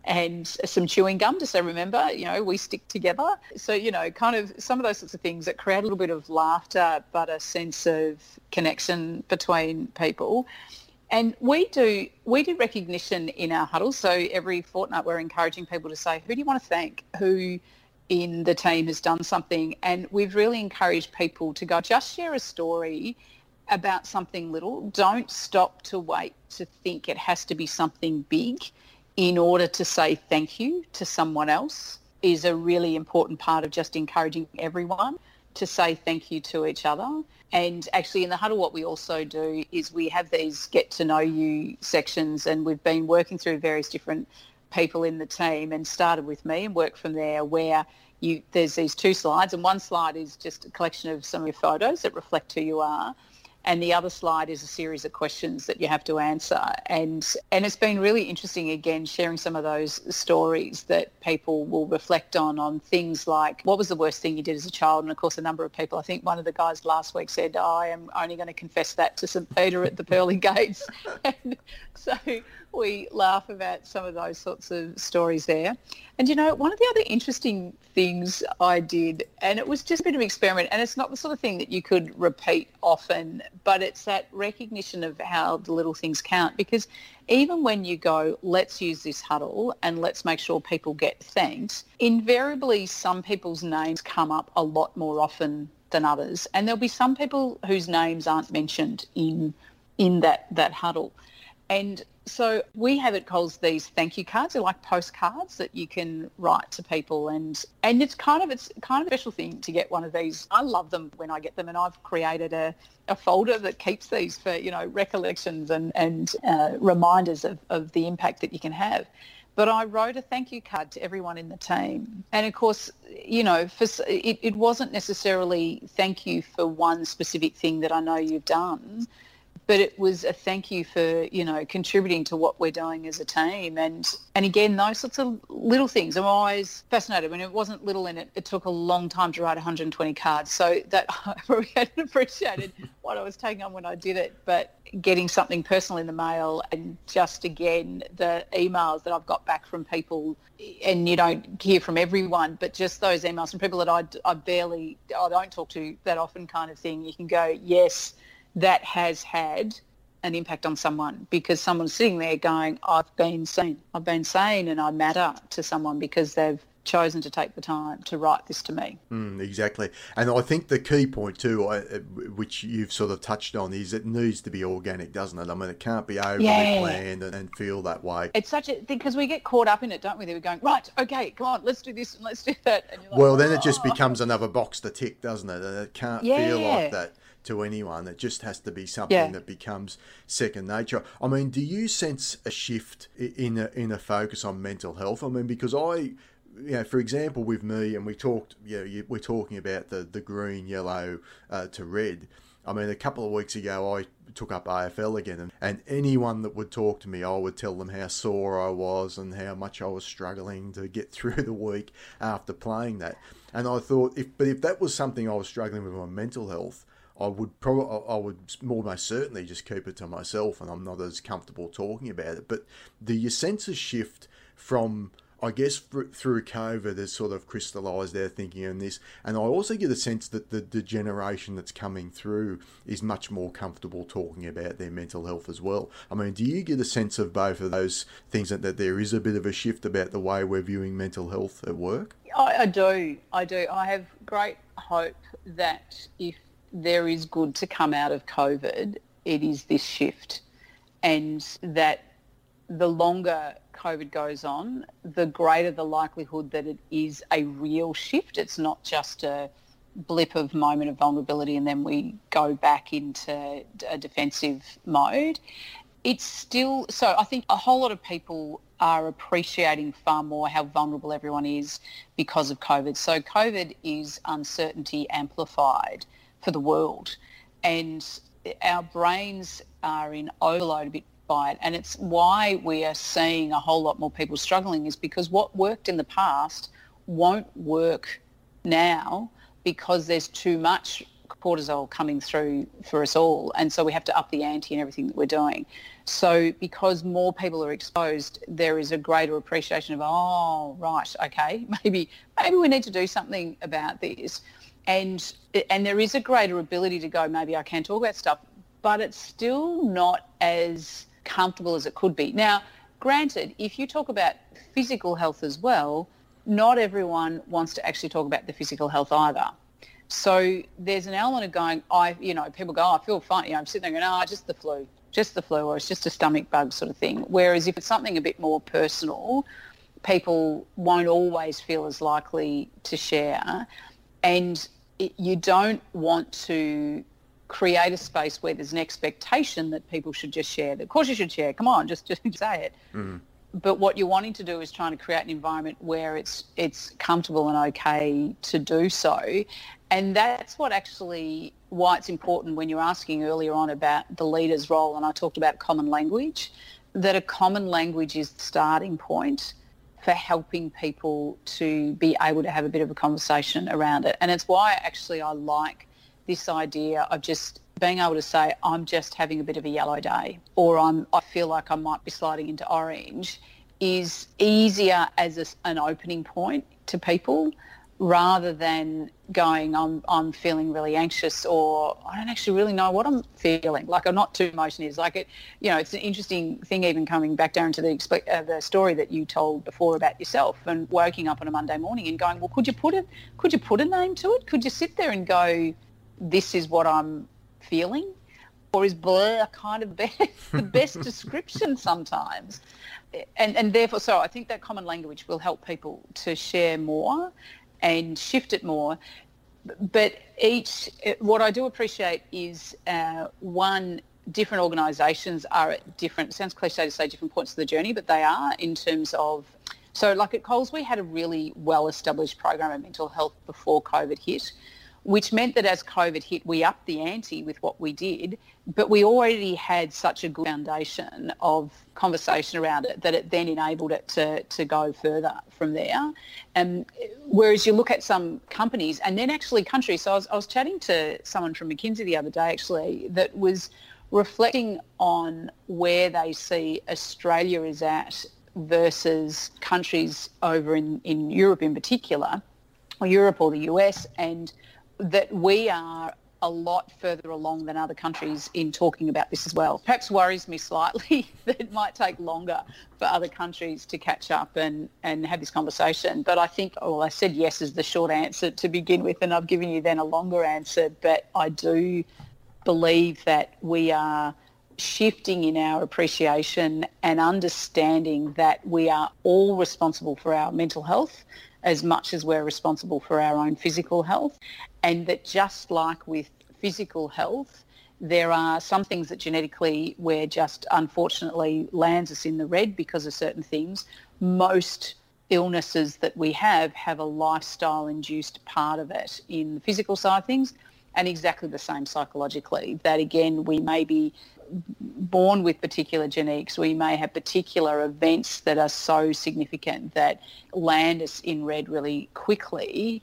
And some chewing gum to say, remember, you know, we stick together. So, you know, kind of some of those sorts of things that create a little bit of laughter, but a sense of connection between people. And we do we do recognition in our huddles. So every fortnight we're encouraging people to say, who do you want to thank? Who in the team has done something? And we've really encouraged people to go, just share a story about something little. Don't stop to wait to think it has to be something big in order to say thank you to someone else is a really important part of just encouraging everyone to say thank you to each other. And actually in the huddle, what we also do is we have these get to know you sections and we've been working through various different people in the team and started with me and worked from there where you, there's these two slides and one slide is just a collection of some of your photos that reflect who you are. And the other slide is a series of questions that you have to answer. And and it's been really interesting again sharing some of those stories that people will reflect on on things like what was the worst thing you did as a child? And of course, a number of people. I think one of the guys last week said, oh, "I am only going to confess that to St Peter at the pearly gates." and so we laugh about some of those sorts of stories there. And you know, one of the other interesting things I did, and it was just a bit of an experiment, and it's not the sort of thing that you could repeat often, but it's that recognition of how the little things count. Because even when you go, let's use this huddle and let's make sure people get thanked, invariably some people's names come up a lot more often than others. And there'll be some people whose names aren't mentioned in in that, that huddle. And so we have at Coles these thank you cards. They're like postcards that you can write to people, and and it's kind of it's kind of a special thing to get one of these. I love them when I get them, and I've created a, a folder that keeps these for you know recollections and and uh, reminders of, of the impact that you can have. But I wrote a thank you card to everyone in the team, and of course, you know, for it, it wasn't necessarily thank you for one specific thing that I know you've done but it was a thank you for you know contributing to what we're doing as a team. And and again those sorts of little things i'm always fascinated. When it wasn't little in it it took a long time to write 120 cards. So that i probably hadn't appreciated what i was taking on when i did it. But getting something personal in the mail and just again the emails that i've got back from people and you don't hear from everyone but just those emails from people that i, I barely i don't talk to that often kind of thing. You can go yes that has had an impact on someone because someone's sitting there going, I've been seen. I've been seen and I matter to someone because they've chosen to take the time to write this to me. Mm, exactly. And I think the key point too, uh, which you've sort of touched on, is it needs to be organic, doesn't it? I mean, it can't be overly yeah. planned and, and, feel that way. It's such a thing because we get caught up in it, don't we? We're going right, okay, come on, let's do this and let's do that. Like, well, then it just oh. becomes another box to tick, doesn't it? And it can't yeah. feel like that to anyone. It just has to be something yeah. that becomes second nature. I mean, do you sense a shift in a, in a focus on mental health? I mean, because I you know, for example, with me, and we talked, you know, we're talking about the, the green, yellow uh, to red. I mean, a couple of weeks ago, I took up AFL again, and, and anyone that would talk to me, I would tell them how sore I was and how much I was struggling to get through the week after playing that. And I thought, if but if that was something I was struggling with my mental health, I would probably, I would almost certainly just keep it to myself, and I'm not as comfortable talking about it. But the senses shift from, I guess, through COVID has sort of crystallised their thinking on this, and I also get a sense that the, the generation that's coming through is much more comfortable talking about their mental health as well. I mean, do you get a sense of both of those things that, that there is a bit of a shift about the way we're viewing mental health at work? I, I do. I do. I have great hope that if there is good to come out of COVID, it is this shift. And that the longer COVID goes on, the greater the likelihood that it is a real shift. It's not just a blip of moment of vulnerability and then we go back into a defensive mode. It's still, so I think a whole lot of people are appreciating far more how vulnerable everyone is because of COVID. So COVID is uncertainty amplified for the world. And our brains are in overload a bit by it. And it's why we are seeing a whole lot more people struggling is because what worked in the past won't work now because there's too much cortisol coming through for us all. And so we have to up the ante in everything that we're doing. So because more people are exposed, there is a greater appreciation of, oh, right, okay, maybe, maybe we need to do something about this and and there is a greater ability to go maybe I can talk about stuff but it's still not as comfortable as it could be. Now granted if you talk about physical health as well not everyone wants to actually talk about the physical health either. So there's an element of going I you know people go oh, I feel fine. You know I'm sitting there going oh just the flu just the flu or it's just a stomach bug sort of thing. Whereas if it's something a bit more personal people won't always feel as likely to share and it, you don't want to create a space where there's an expectation that people should just share. Of course you should share. Come on, just just say it. Mm-hmm. but what you're wanting to do is trying to create an environment where it's it's comfortable and okay to do so and that's what actually why it's important when you're asking earlier on about the leader's role and I talked about common language that a common language is the starting point for helping people to be able to have a bit of a conversation around it. And it's why actually I like this idea of just being able to say I'm just having a bit of a yellow day or I'm I feel like I might be sliding into orange is easier as a, an opening point to people rather than going I'm I'm feeling really anxious or I don't actually really know what I'm feeling like I'm not too emotional is like it you know it's an interesting thing even coming back down to the uh, the story that you told before about yourself and waking up on a Monday morning and going well could you put it could you put a name to it could you sit there and go this is what I'm feeling? Or is blur kind of best, the best description sometimes? And, and therefore, so I think that common language will help people to share more and shift it more. But each, what I do appreciate is uh, one, different organisations are at different, sounds cliche to say different points of the journey, but they are in terms of, so like at Coles, we had a really well-established program of mental health before COVID hit which meant that as COVID hit, we upped the ante with what we did, but we already had such a good foundation of conversation around it that it then enabled it to, to go further from there. And whereas you look at some companies and then actually countries, so I was, I was chatting to someone from McKinsey the other day actually that was reflecting on where they see Australia is at versus countries over in, in Europe in particular, or Europe or the US, and that we are a lot further along than other countries in talking about this as well. Perhaps worries me slightly that it might take longer for other countries to catch up and, and have this conversation. But I think, oh, well, I said yes is the short answer to begin with, and I've given you then a longer answer. But I do believe that we are shifting in our appreciation and understanding that we are all responsible for our mental health as much as we're responsible for our own physical health. And that just like with physical health, there are some things that genetically we're just unfortunately lands us in the red because of certain things. Most illnesses that we have have a lifestyle induced part of it in the physical side of things and exactly the same psychologically that again we may be born with particular genetics, we may have particular events that are so significant that land us in red really quickly.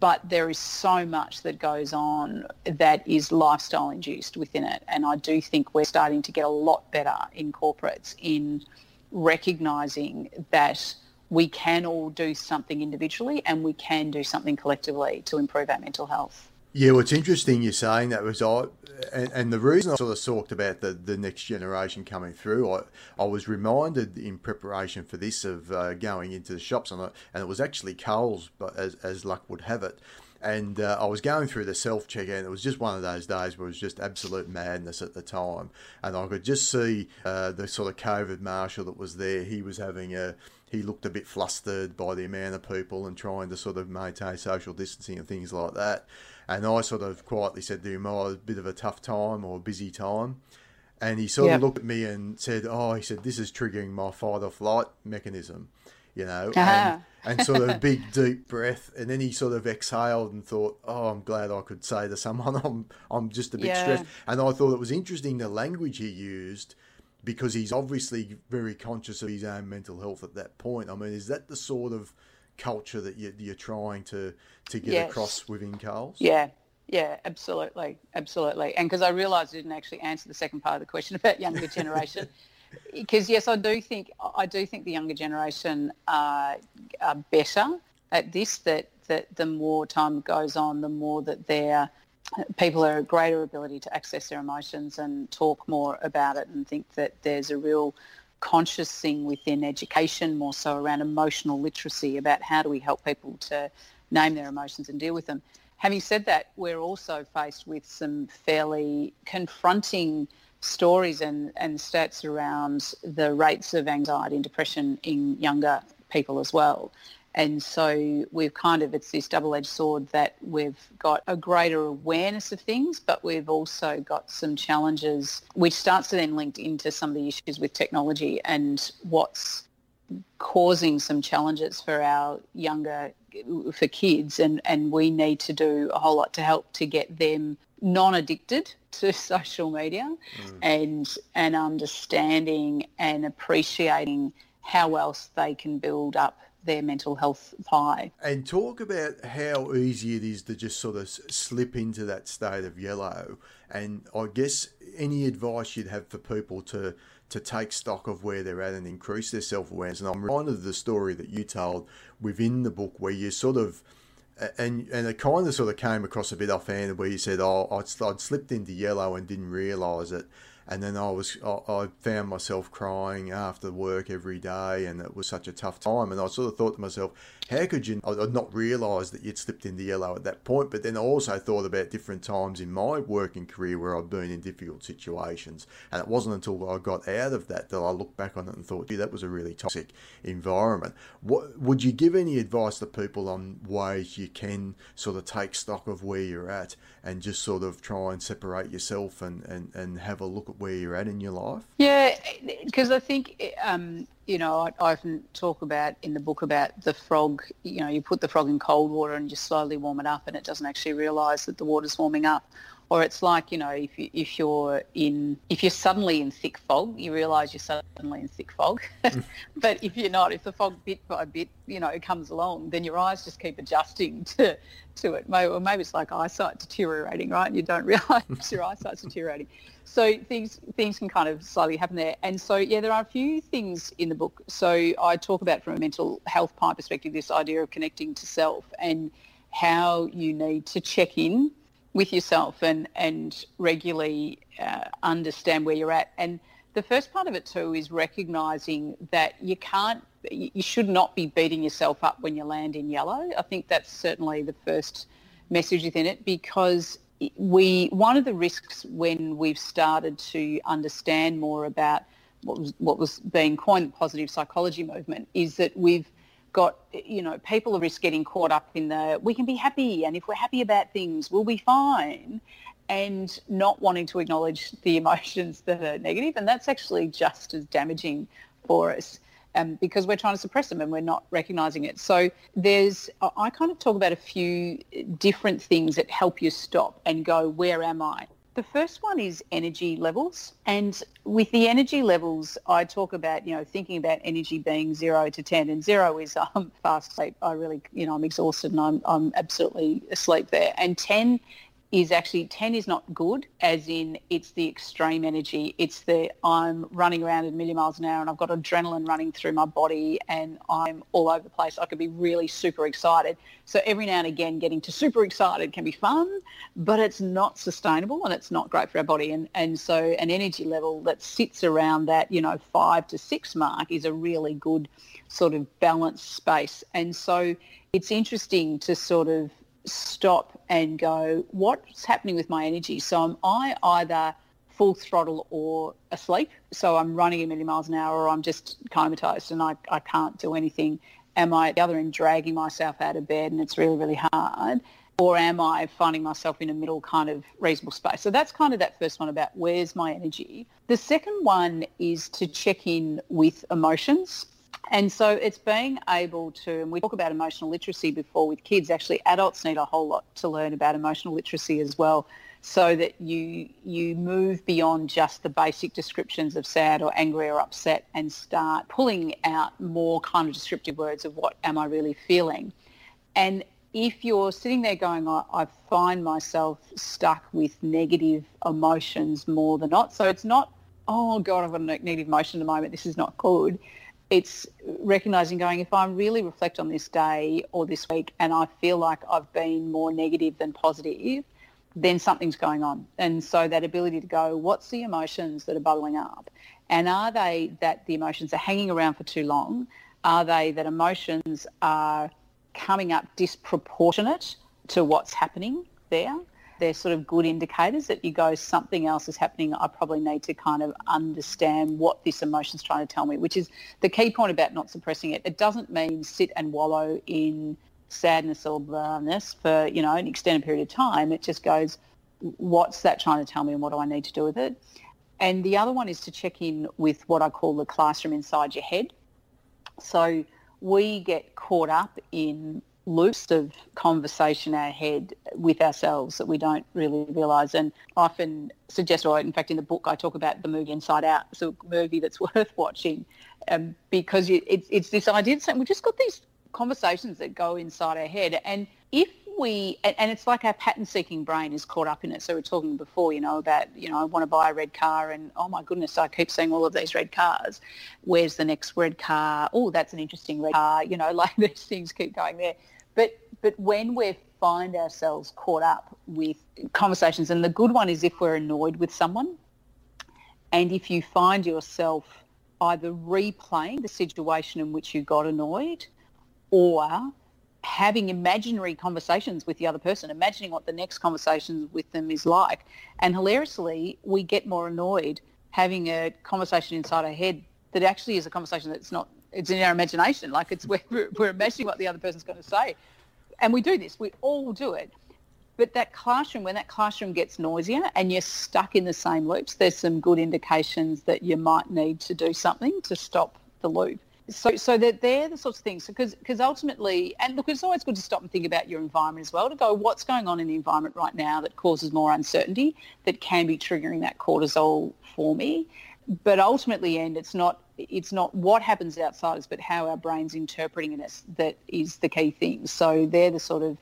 But there is so much that goes on that is lifestyle induced within it. And I do think we're starting to get a lot better in corporates in recognising that we can all do something individually and we can do something collectively to improve our mental health. Yeah, what's interesting you're saying that was I, and, and, the reason I sort of talked about the, the next generation coming through, I, I was reminded in preparation for this of uh, going into the shops, and, and it was actually Coles, but as, as luck would have it. And uh, I was going through the self checkout, and it was just one of those days where it was just absolute madness at the time. And I could just see uh, the sort of COVID marshal that was there. He was having a, he looked a bit flustered by the amount of people and trying to sort of maintain social distancing and things like that. And I sort of quietly said to him, "Oh, a bit of a tough time or a busy time." And he sort yep. of looked at me and said, "Oh, he said this is triggering my fight or flight mechanism." You know, uh-huh. and, and sort of a big deep breath, and then he sort of exhaled and thought, "Oh, I'm glad I could say to someone I'm I'm just a bit yeah. stressed." And I thought it was interesting the language he used because he's obviously very conscious of his own mental health at that point. I mean, is that the sort of culture that you, are trying to to get yes. across within Coles? Yeah, yeah, absolutely, absolutely. And because I realised I didn't actually answer the second part of the question about younger generation. Because yes, I do think I do think the younger generation are, are better at this. That that the more time goes on, the more that they're people are a greater ability to access their emotions and talk more about it and think that there's a real conscious thing within education, more so around emotional literacy about how do we help people to name their emotions and deal with them. Having said that, we're also faced with some fairly confronting stories and, and stats around the rates of anxiety and depression in younger people as well. And so we've kind of, it's this double-edged sword that we've got a greater awareness of things, but we've also got some challenges, which starts to then link into some of the issues with technology and what's causing some challenges for our younger for kids and, and we need to do a whole lot to help to get them non-addicted to social media mm. and and understanding and appreciating how else they can build up their mental health pie. And talk about how easy it is to just sort of slip into that state of yellow. And I guess any advice you'd have for people to to take stock of where they're at and increase their self awareness. And I'm reminded of the story that you told within the book where you sort of and and it kind of sort of came across a bit offhand where you said, "Oh, I'd, I'd slipped into yellow and didn't realise it," and then I was I, I, found myself crying after work every day, and it was such a tough time. And I sort of thought to myself, how could you? I'd not realised that you'd slipped into yellow at that point. But then I also thought about different times in my working career where I'd been in difficult situations, and it wasn't until I got out of that that I looked back on it and thought, gee, that was a really toxic environment. What would you give any advice to people on ways you can sort of take stock of where you're at and just sort of try and separate yourself and and, and have a look at where you're at in your life? Yeah, because I think, um, you know, I, I, often talk about in the book about the frog, you know, you put the frog in cold water and you slowly warm it up and it doesn't actually realise that the water's warming up. Or it's like you know if you, if you're in if you're suddenly in thick fog you realize you're suddenly in thick fog. Mm. But if you're not if the fog bit by bit you know comes along then your eyes just keep adjusting to to it. Maybe, or maybe it's like eyesight deteriorating right? And you don't realize your eyesight's deteriorating so things things can kind of slowly happen there and so yeah there are a few things in the book so i talk about from a mental health pie perspective this idea of connecting to self and how you need to check in with yourself and and regularly uh, understand where you're at. And the first part of it too is recognizing that you can't, you should not be beating yourself up when you land in yellow. I think that's certainly the first message within it because we one of the risks when we've started to understand more about what was what was being coined the positive psychology movement is that we've got, you know, people are risk getting caught up in the, we can be happy and if we're happy about things, we'll be fine and not wanting to acknowledge the emotions that are. And that's actually just as damaging for us. Um, because we're trying to suppress them and we're not recognizing it. So there's, I kind of talk about a few different things that help you stop and go, where am I? The first one is energy levels. And with the energy levels, I talk about, you know, thinking about energy being zero to 10 and zero is um, fast sleep. I really, you know, I'm exhausted and I'm, I'm absolutely asleep there. And 10 is actually 10 is not good as in it's the extreme energy. It's the i'm running around at a million miles an hour and i've got adrenaline running through my body and i'm all over the place. I could be really super excited. So every now and again getting to super excited can be fun but it's not sustainable and it's not great for our body. And and so an energy level that sits around that you know five to six mark is a really good sort of balanced space. And so it's interesting to sort of stop and go, what's happening with my energy? So am I either full throttle or asleep? So I'm running a million miles an hour or I'm just comatose and I, I can't do anything. Am I the other end dragging myself out of bed and it's really, really hard? Or am I finding myself in a middle kind of reasonable space? So that's kind of that first one about where's my energy. The second one is to check in with emotions. And so it's being able to, and we talk about emotional literacy before with kids, actually adults need a whole lot to learn about emotional literacy as well so that you you move beyond just the basic descriptions of sad or angry or upset and start pulling out more kind of descriptive words of what am I really feeling. And if you're sitting there going, I, I find myself stuck with negative emotions more than not. So it's not, oh God, I've got a negative emotion at the moment. This is not good it's recognizing going if i really reflect on this day or this week and i feel like i've been more negative than positive then something's going on. And so that ability to go what's the emotions that are bubbling up? And are they that the emotions are hanging around for too long? Are they that emotions are coming up disproportionate to what's happening there they're sort of good indicators that you go, something else is happening. I probably need to kind of understand what this emotion's trying to tell me, which is the key point about not suppressing it. It doesn't mean sit and wallow in sadness or blahness for, you know, an extended period of time. It just goes, what's that trying to tell me and what do I need to do with it? And the other one is to check in with what I call the classroom inside your head. So we get caught up in loops of conversation in our head with ourselves that we don't really realise. And often suggest, or in fact in the book I talk about the movie Inside Out, it's a movie that's worth watching um, because it's, it's this idea that we've just got these conversations that go inside our head. And if we, and it's like our pattern-seeking brain is caught up in it. So we are talking before, you know, about, you know, I want to buy a red car and, oh my goodness, I keep seeing all of these red cars. Where's the next red car? Oh, that's an interesting red car. You know, like these things keep going there. But, when we find ourselves caught up with conversations, and the good one is if we're annoyed with someone, and if you find yourself either replaying the situation in which you got annoyed or having imaginary conversations with the other person, imagining what the next conversation with them is like. And hilariously, we get more annoyed having a conversation inside our head that actually is a conversation that's not, it's in our imagination. Like it's we're, we're imagining what the other person's going to say. And we do this, we all do it. But that classroom, when that classroom gets noisier and you're stuck in the same loops, there's some good indications that you might need to do something to stop the loop. So so that they're the sorts of things. Because because ultimately and look it's always good to stop and think about your environment as well to go what's going on in the environment right now that causes more uncertainty that can be triggering that cortisol for me? But ultimately and it's not it's not what happens outside us but how our brain's interpreting it that is the key thing. So they're the sort of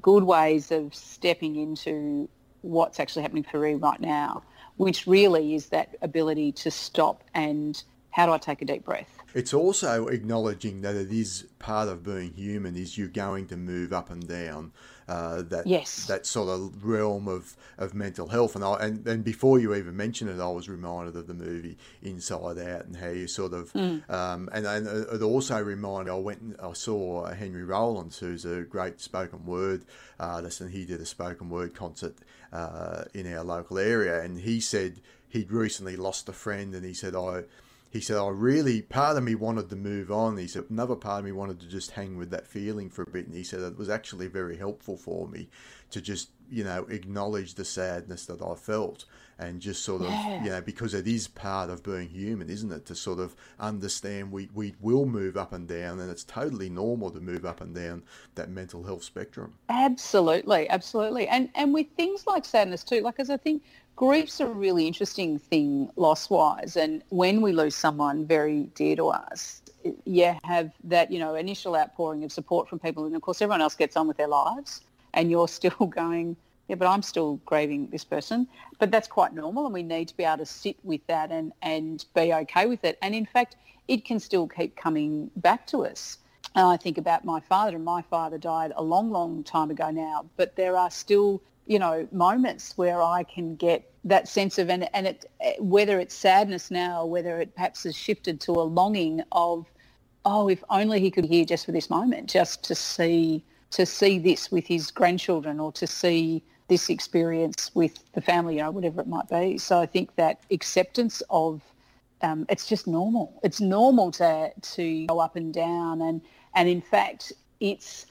good ways of stepping into what's actually happening for you right now which really is that ability to stop and how do I take a deep breath? It's also acknowledging that it is part of being human is you're going to move up and down uh, that yes. that sort of realm of, of mental health and I and, and before you even mentioned it I was reminded of the movie Inside Out and how you sort of mm. um, and, and it also reminded I went and I saw Henry Rollins who's a great spoken word artist and he did a spoken word concert uh, in our local area and he said he'd recently lost a friend and he said I he said, I really, part of me wanted to move on. He said, another part of me wanted to just hang with that feeling for a bit. And he said, it was actually very helpful for me to just, you know, acknowledge the sadness that I felt and just sort of, yeah. you know, because it is part of being human, isn't it? To sort of understand we, we will move up and down and it's totally normal to move up and down that mental health spectrum. Absolutely, absolutely. And, and with things like sadness too, like as I think grief's a really interesting thing loss-wise. And when we lose someone very dear to us, you have that, you know, initial outpouring of support from people. And of course, everyone else gets on with their lives and you're still going, yeah, but I'm still grieving this person. But that's quite normal and we need to be able to sit with that and, and be okay with it. And in fact, it can still keep coming back to us. And I think about my father and my father died a long, long time ago now, but there are still you know, moments where I can get that sense of, and, and it, whether it's sadness now, whether it perhaps has shifted to a longing of, oh, if only he could be here just for this moment, just to see, to see this with his grandchildren or to see this experience with the family, you know, whatever it might be. So I think that acceptance of, um, it's just normal. It's normal to, to go up and down. And, and in fact, it's,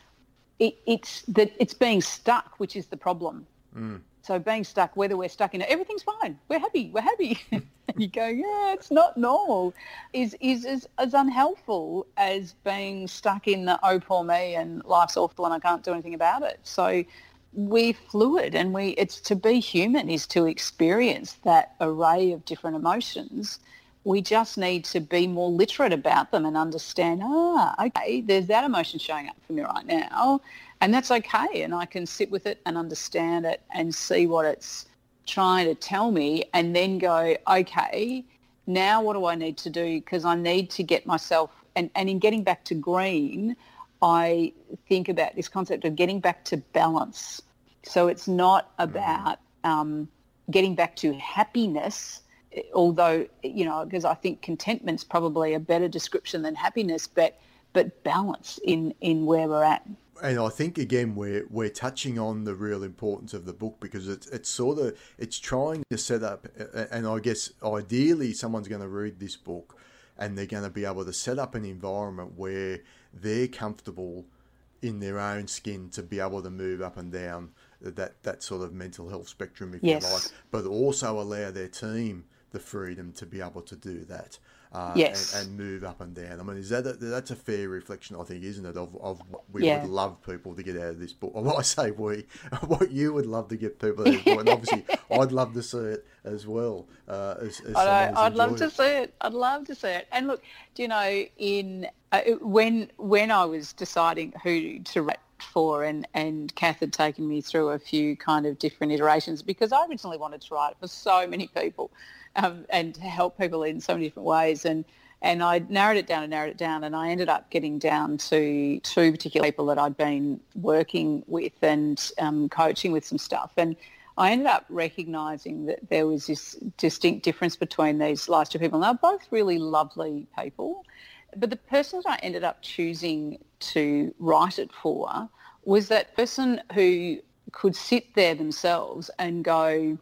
it, it's that it's being stuck, which is the problem. Mm. So being stuck, whether we're stuck in it, everything's fine. We're happy. We're happy. you go, yeah, it's not normal. Is is as, as unhelpful as being stuck in the oh poor me and life's awful and I can't do anything about it. So we're fluid and we it's to be human is to experience that array of different emotions we just need to be more literate about them and understand, ah, okay, there's that emotion showing up for me right now. And that's okay. And I can sit with it and understand it and see what it's trying to tell me and then go, okay, now what do I need to do? Because I need to get myself, and, and in getting back to green, I think about this concept of getting back to balance. So it's not about um, getting back to happiness although you know because I think contentment's probably a better description than happiness, but but balance in in where we're at. and I think again we're we're touching on the real importance of the book because it's it's sort of it's trying to set up, and I guess ideally someone's going to read this book, and they're going to be able to set up an environment where they're comfortable in their own skin to be able to move up and down that that sort of mental health spectrum, if yes. you like, but also allow their team the freedom to be able to do that uh, yes. and, and, move up and down. I mean, is that a, that's a fair reflection, I think, isn't it, of, of what we yeah. would love people to get out of this book? Or I say we, what you would love to get people out of this book. And obviously, I'd love to see it as well. Uh, as, as I would love to see it. I'd love to see it. And look, do you know, in uh, when when I was deciding who to write for and, and Kath had taken me through a few kind of different iterations because I originally wanted to write it for so many people um, and to help people in so many different ways. And and I narrowed it down and narrowed it down, and I ended up getting down to two particular people that I'd been working with and um, coaching with some stuff. And I ended up recognising that there was this distinct difference between these last two people. And they're both really lovely people. But the person that I ended up choosing to write it for was that person who could sit there themselves and go,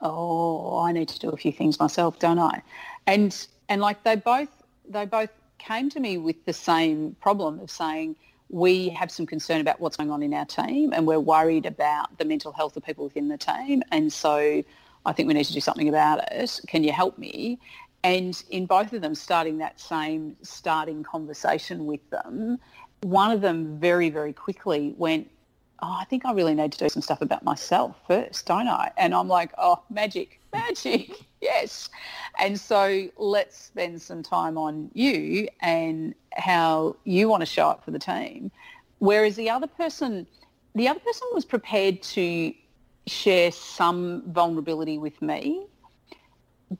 oh, I need to do a few things myself, don't I? And and like they both they both came to me with the same problem of saying we have some concern about what's going on in our team and we're worried about the mental health of people within the team and so I think we need to do something about it. Can you help me? And in both of them starting that same starting conversation with them, one of them very, very quickly went, oh, I think I really need to do some stuff about myself first, don't I? And I'm like, oh, magic, magic, yes. And so let's spend some time on you and how you want to show up for the team. Whereas the other person, the other person was prepared to share some vulnerability with me,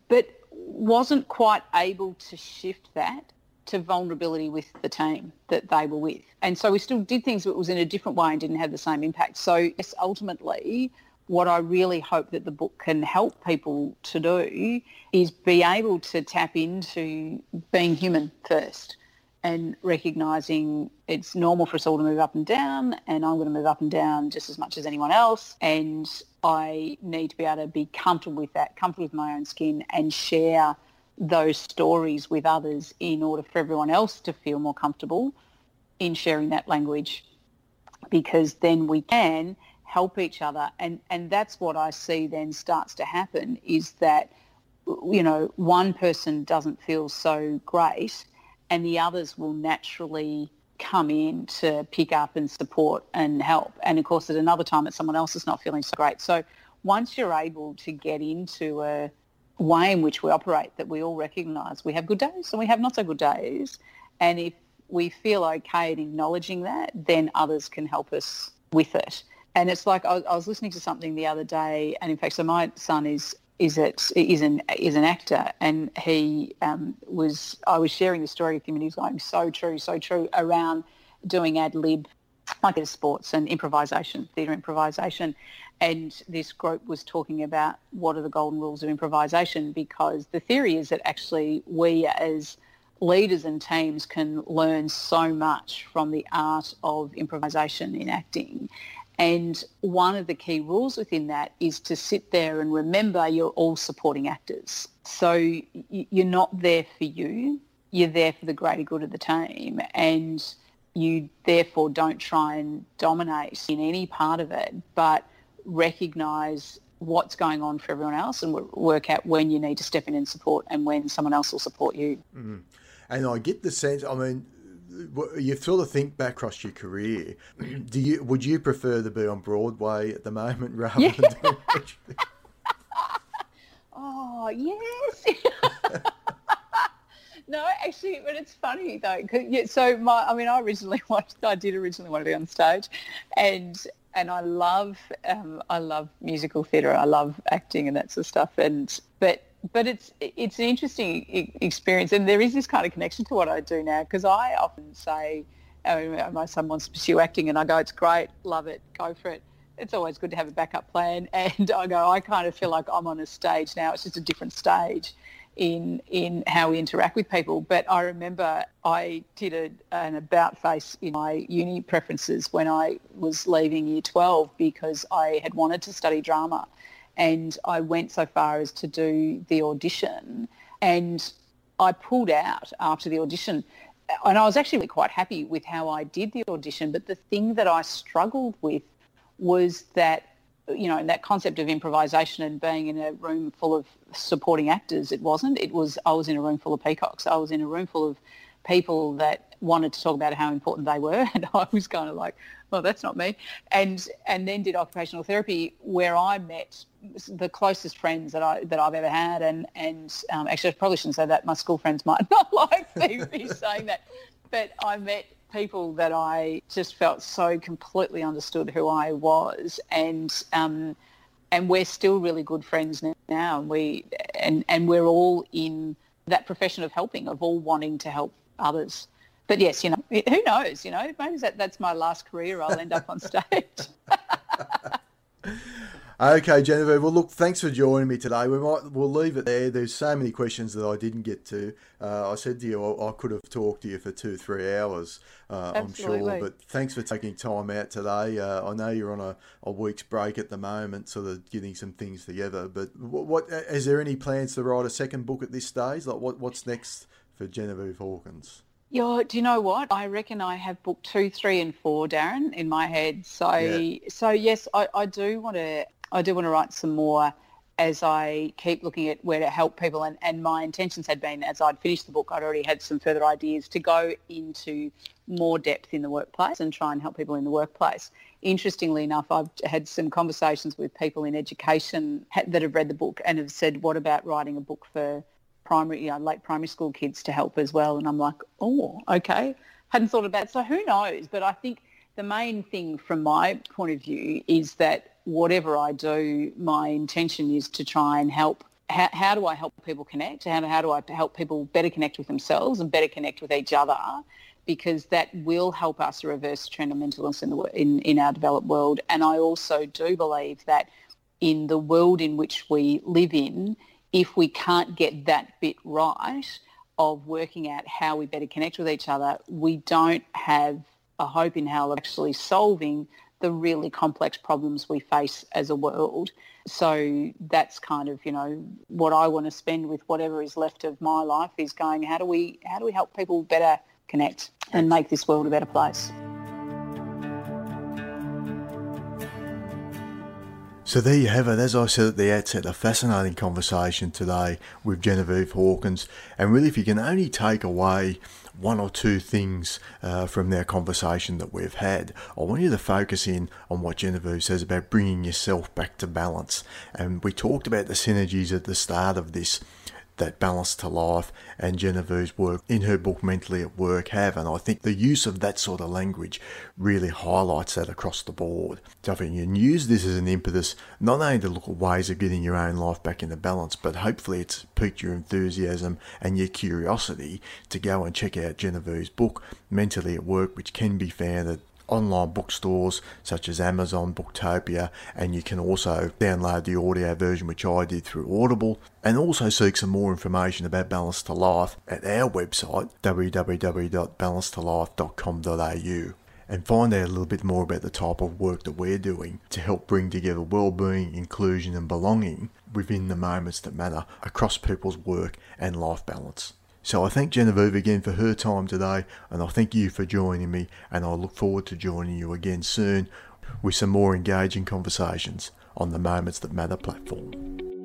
but wasn't quite able to shift that to vulnerability with the team that they were with. And so we still did things, but it was in a different way and didn't have the same impact. So yes, ultimately, what I really hope that the book can help people to do is be able to tap into being human first and recognizing it's normal for us all to move up and down and I'm going to move up and down just as much as anyone else and I need to be able to be comfortable with that, comfortable with my own skin and share those stories with others in order for everyone else to feel more comfortable in sharing that language because then we can help each other and and that's what I see then starts to happen is that you know one person doesn't feel so great and the others will naturally come in to pick up and support and help and of course at another time that someone else is not feeling so great so once you're able to get into a way in which we operate that we all recognise we have good days and we have not so good days. And if we feel okay at acknowledging that, then others can help us with it. And it's like I was listening to something the other day, and in fact, so my son is is it is an is an actor, and he um, was I was sharing the story with him, and he was going so true, so true around doing ad lib like in sports and improvisation, theatre improvisation. And this group was talking about what are the golden rules of improvisation because the theory is that actually we as leaders and teams can learn so much from the art of improvisation in acting. And one of the key rules within that is to sit there and remember you're all supporting actors. So you're not there for you, you're there for the greater good of the team. And you therefore don't try and dominate in any part of it, but recognize what's going on for everyone else and work out when you need to step in and support and when someone else will support you. Mm-hmm. And I get the sense, I mean, you sort of think back across your career. Do you would you prefer to be on Broadway at the moment rather yeah. than doing Oh yes. no, actually, but it's funny though. Yeah, so my, I mean, I originally wanted, I did originally want to be on stage, and and I love um, I love musical theatre. I love acting and that sort of stuff. And but but it's it's an interesting experience, and there is this kind of connection to what I do now because I often say, oh, my son wants to pursue acting, and I go, it's great, love it, go for it. It's always good to have a backup plan, and I go, I kind of feel like I'm on a stage now. It's just a different stage, in in how we interact with people. But I remember I did a, an about face in my uni preferences when I was leaving year 12 because I had wanted to study drama. And I went so far as to do the audition and I pulled out after the audition. And I was actually quite happy with how I did the audition. But the thing that I struggled with was that you know, that concept of improvisation and being in a room full of supporting actors, it wasn't. It was, I was in a room full of peacocks. I was in a room full of people that wanted to talk about how important they were. And I was kind of like, well, that's not me. And, and then did occupational therapy where I met the closest friends that I that I've ever had, and and um, actually I probably shouldn't say that. My school friends might not like me saying that, but I met people that I just felt so completely understood who I was, and um, and we're still really good friends now. And we and and we're all in that profession of helping, of all wanting to help others. But yes, you know, who knows? You know, maybe that that's my last career. I'll end up on stage. Okay, Genevieve. Well, look, thanks for joining me today. We might we'll leave it there. There's so many questions that I didn't get to. Uh, I said to you I, I, could have talked to you for two, three hours. Uh, I'm sure, but thanks for taking time out today. Uh, I know you're on a, a week's break at the moment, sort of getting some things together. But what, what is there any plans to write a second book at this stage? Like, what what's next for Genevieve Hawkins? Yeah, do you know what? I reckon I have book two, three, and four, Darren, in my head. So, yeah. so yes, I, I do want to I do want to write some more as I keep looking at where to help people. And, and my intentions had been, as I'd finished the book, I'd already had some further ideas to go into more depth in the workplace and try and help people in the workplace. Interestingly enough, I've had some conversations with people in education that have read the book and have said, what about writing a book for primary, you know, late primary school kids to help as well? And I'm like, oh, okay. Hadn't thought about it. So who knows? But I think the main thing from my point of view is that whatever I do, my intention is to try and help. How, how do I help people connect? How, how do I help people better connect with themselves and better connect with each other? Because that will help us reverse the trend of mental illness in, the, in, in our developed world. And I also do believe that in the world in which we live in, if we can't get that bit right of working out how we better connect with each other, we don't have a hope in hell of actually solving the really complex problems we face as a world. So that's kind of, you know, what I want to spend with whatever is left of my life is going, how do we, how do we help people better connect and make this world a better place? So there you have it. As I said at the outset, a fascinating conversation today with Genevieve Hawkins. And really, if you can only take away one or two things uh, from their conversation that we've had. I want you to focus in on what Genevieve says about bringing yourself back to balance. And we talked about the synergies at the start of this that balance to life and Genevieve's work in her book Mentally at Work have. And I think the use of that sort of language really highlights that across the board. So if you can use this as an impetus, not only to look at ways of getting your own life back into balance, but hopefully it's piqued your enthusiasm and your curiosity to go and check out Genevieve's book Mentally at Work, which can be found at online bookstores such as Amazon, Booktopia, and you can also download the audio version, which I did through Audible, and also seek some more information about Balance to Life at our website, www.balancetolife.com.au and find out a little bit more about the type of work that we're doing to help bring together well-being, inclusion and belonging within the moments that matter across people's work and life balance. So I thank Genevieve again for her time today, and I thank you for joining me, and I look forward to joining you again soon with some more engaging conversations on the Moments That Matter platform.